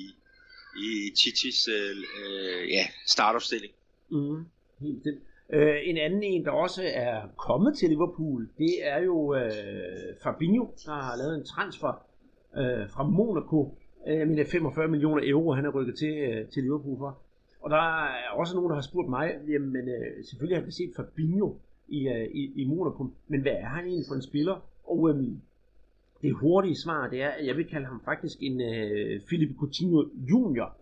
i Chichis øh, øh, ja, startopstilling. Mm, helt det. Øh, en anden en, der også er kommet til Liverpool, det er jo øh, Fabinho, der har lavet en transfer øh, fra Monaco. Øh, jeg mener 45 millioner euro, han er rykket til, øh, til Liverpool for. Og der er også nogen, der har spurgt mig, jamen øh, selvfølgelig har vi set Fabinho i, øh, i, i Monaco, men hvad er han egentlig for en spiller? Og øh, det hurtige svar, det er, at jeg vil kalde ham faktisk en øh, Philip Coutinho Junior.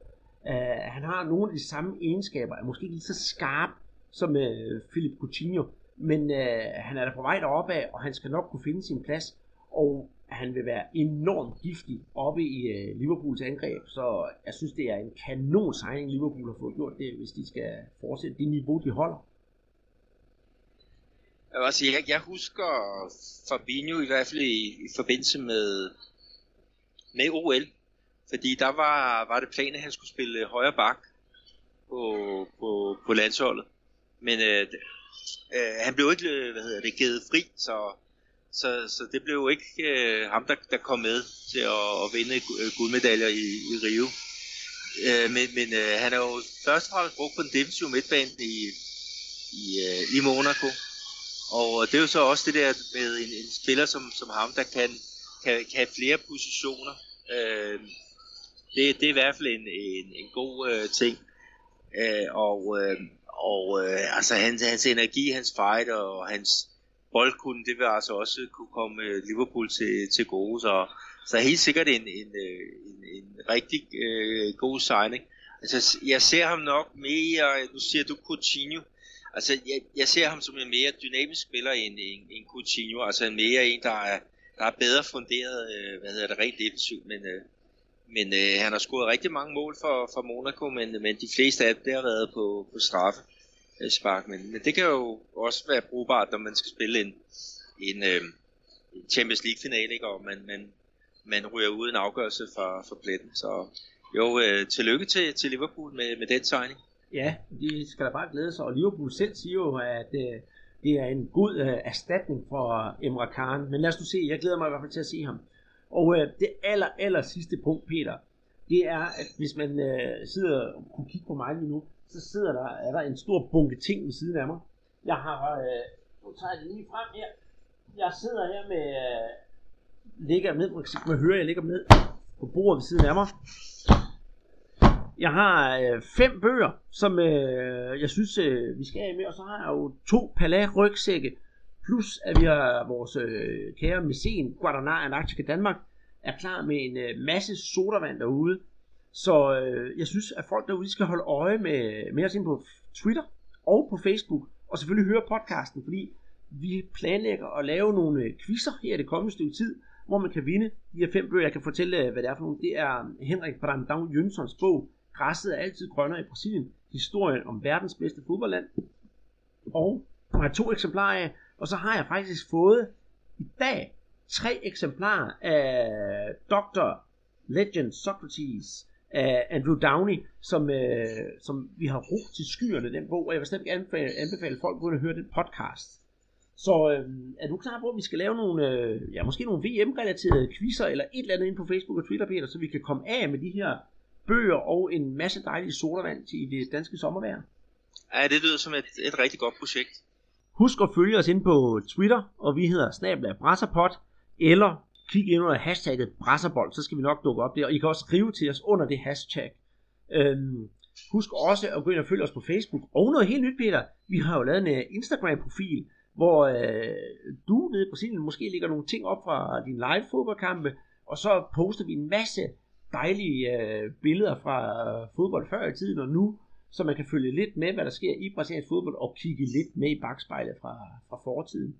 Øh, han har nogle af de samme egenskaber, er måske ikke lige så skarp som øh, Philip Coutinho, men øh, han er der på vej deroppe af, og han skal nok kunne finde sin plads, og han vil være enormt giftig oppe i øh, Liverpools angreb, så jeg synes, det er en kanon signing, Liverpool har fået gjort det, hvis de skal fortsætte det niveau, de holder. Altså, jeg, jeg husker Fabinho i hvert fald i, i forbindelse med, med OL, fordi der var, var det planen, at han skulle spille højre bak på, på, på landsholdet. Men øh, øh, han blev ikke øh, hvad hedder det, givet fri, så, så, så det blev ikke øh, ham, der, der kom med til at, at vinde øh, guldmedaljer i, i Rio. Øh, men men øh, han er jo først og fremmest brugt på den defensive midtbane i, i, øh, i Monaco. Og det er jo så også det der med en, en spiller som, som ham, der kan, kan, kan have flere positioner. Øh, det, det er i hvert fald en, en, en god øh, ting. Øh, og øh, og øh, altså hans, hans energi, hans fight og hans boldkunde, det vil altså også kunne komme øh, Liverpool til, til gode. Så, så helt sikkert en, en, øh, en, en rigtig øh, god signing. Altså, jeg ser ham nok mere, nu siger du Coutinho, altså jeg, jeg ser ham som en mere dynamisk spiller end, end, end Coutinho, altså en mere en, der er, der er bedre funderet, øh, hvad hedder det, rent defensivt, men, øh, men øh, han har scoret rigtig mange mål for, for Monaco, men, men de fleste af dem, det har været på, på straffe øh, spark, men, men det kan jo også være brugbart, når man skal spille en, en øh, Champions League finale, ikke? og man, man, man ryger ud en afgørelse fra, fra pletten, så jo, øh, tillykke til, til Liverpool med, med den signing. Ja, de skal da bare glæde sig, og Liverpool selv siger jo, at øh, det er en god øh, erstatning for øh, Emre Khan, men lad os nu se, jeg glæder mig i hvert fald til at se ham. Og øh, det aller, aller sidste punkt, Peter, det er, at hvis man øh, sidder og kunne kigge på mig lige nu, så sidder der, er der en stor bunke ting ved siden af mig. Jeg har, øh, nu tager jeg det lige frem her. Jeg sidder her med, øh, ligger med, man hører, jeg ligger med på bordet ved siden af mig. Jeg har øh, fem bøger, som øh, jeg synes, øh, vi skal have med, og så har jeg jo to Palais rygsække Plus at vi har vores øh, kære mæcen Guadalajara Antarctica Danmark er klar med en øh, masse sodavand derude. Så øh, jeg synes, at folk derude skal holde øje med, med os ind på Twitter og på Facebook. Og selvfølgelig høre podcasten, fordi vi planlægger at lave nogle øh, quizzer her i det kommende stykke tid, hvor man kan vinde de her fem bøger. Jeg kan fortælle, øh, hvad det er for nogle. Det er um, Henrik Brandau Jønssons bog, Græsset er altid grønnere i Brasilien. Historien om verdens bedste fodboldland. Og jeg har to eksemplarer af, og så har jeg faktisk fået i dag tre eksemplarer af Dr. Legend Socrates af Andrew Downey, som, øh, som vi har roet til skyerne, den bog, og jeg vil stadig anbefale, anbefale folk at høre den podcast. Så øh, er du klar på, at vi skal lave nogle, øh, ja, måske nogle VM-relaterede quizzer, eller et eller andet ind på Facebook og Twitter, Peter, så vi kan komme af med de her bøger og en masse dejlige sodavand til det danske sommervejr? Ja, det lyder som et, et rigtig godt projekt. Husk at følge os ind på Twitter, og vi hedder Snabla Brasserpot, eller kig ind under hashtagget Brasserbold, så skal vi nok dukke op der, og I kan også skrive til os under det hashtag. Øhm, husk også at gå ind og følge os på Facebook, og noget helt nyt, Peter, vi har jo lavet en øh, Instagram-profil, hvor øh, du nede i Brasilien måske lægger nogle ting op fra din live fodboldkampe, og så poster vi en masse dejlige øh, billeder fra øh, fodbold før i tiden og nu, så man kan følge lidt med, hvad der sker i brasiliansk fodbold, og kigge lidt med i bagspejlet fra, fra fortiden.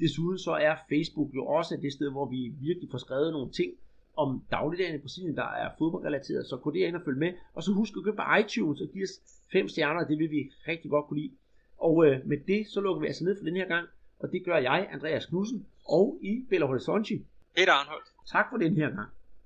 Desuden så er Facebook jo også det sted, hvor vi virkelig får skrevet nogle ting om dagligdagen i Brasilien, der er fodboldrelateret, så gå ind og følg med. Og så husk at gå på iTunes og give os fem stjerner, det vil vi rigtig godt kunne lide. Og øh, med det, så lukker vi altså ned for den her gang, og det gør jeg, Andreas Knudsen, og i Belo Horizonte. Peter Arnholdt. Tak for den her gang.